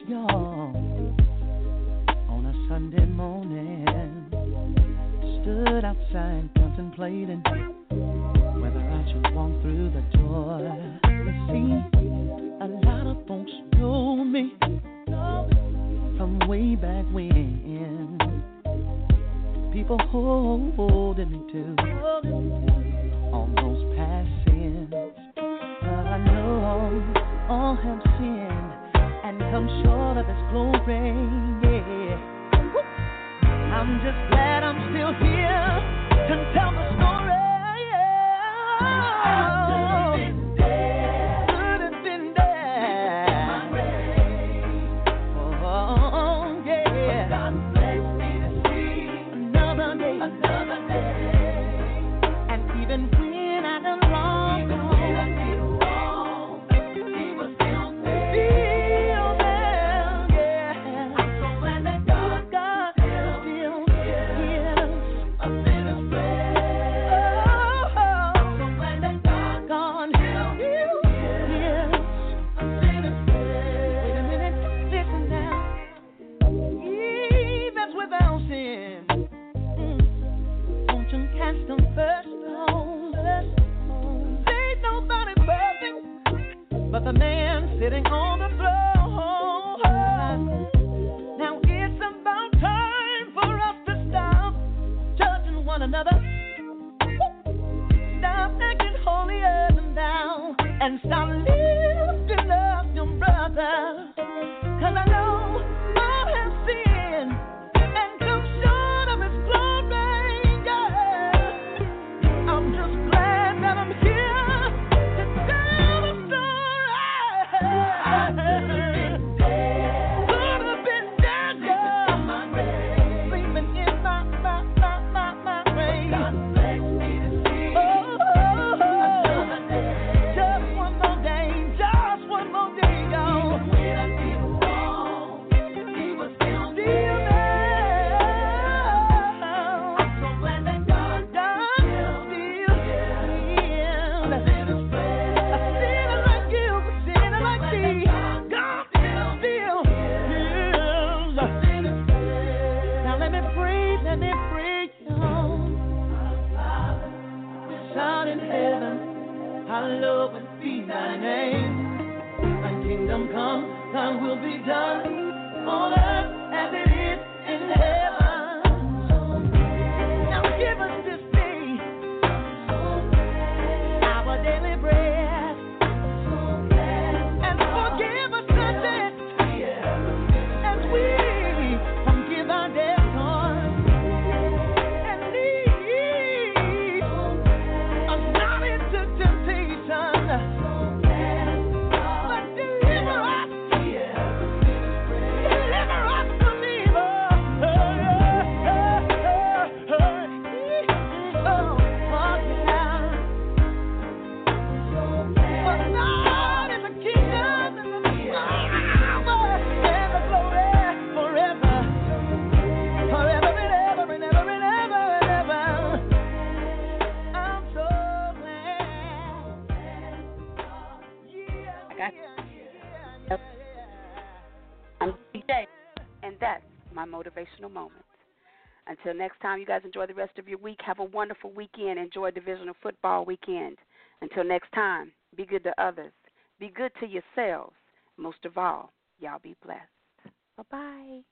Y'all, on a Sunday morning. Stood outside contemplating whether I should walk through the door. You see, a lot of folks know me from way back when. People holding me to all those past sins. But I know all have sinned and come short of His glory. Yeah. I'm just glad I'm still here to tell the story. My motivational moments. Until next time, you guys enjoy the rest of your week. Have a wonderful weekend. Enjoy divisional football weekend. Until next time, be good to others. Be good to yourselves. Most of all, y'all be blessed. Bye bye.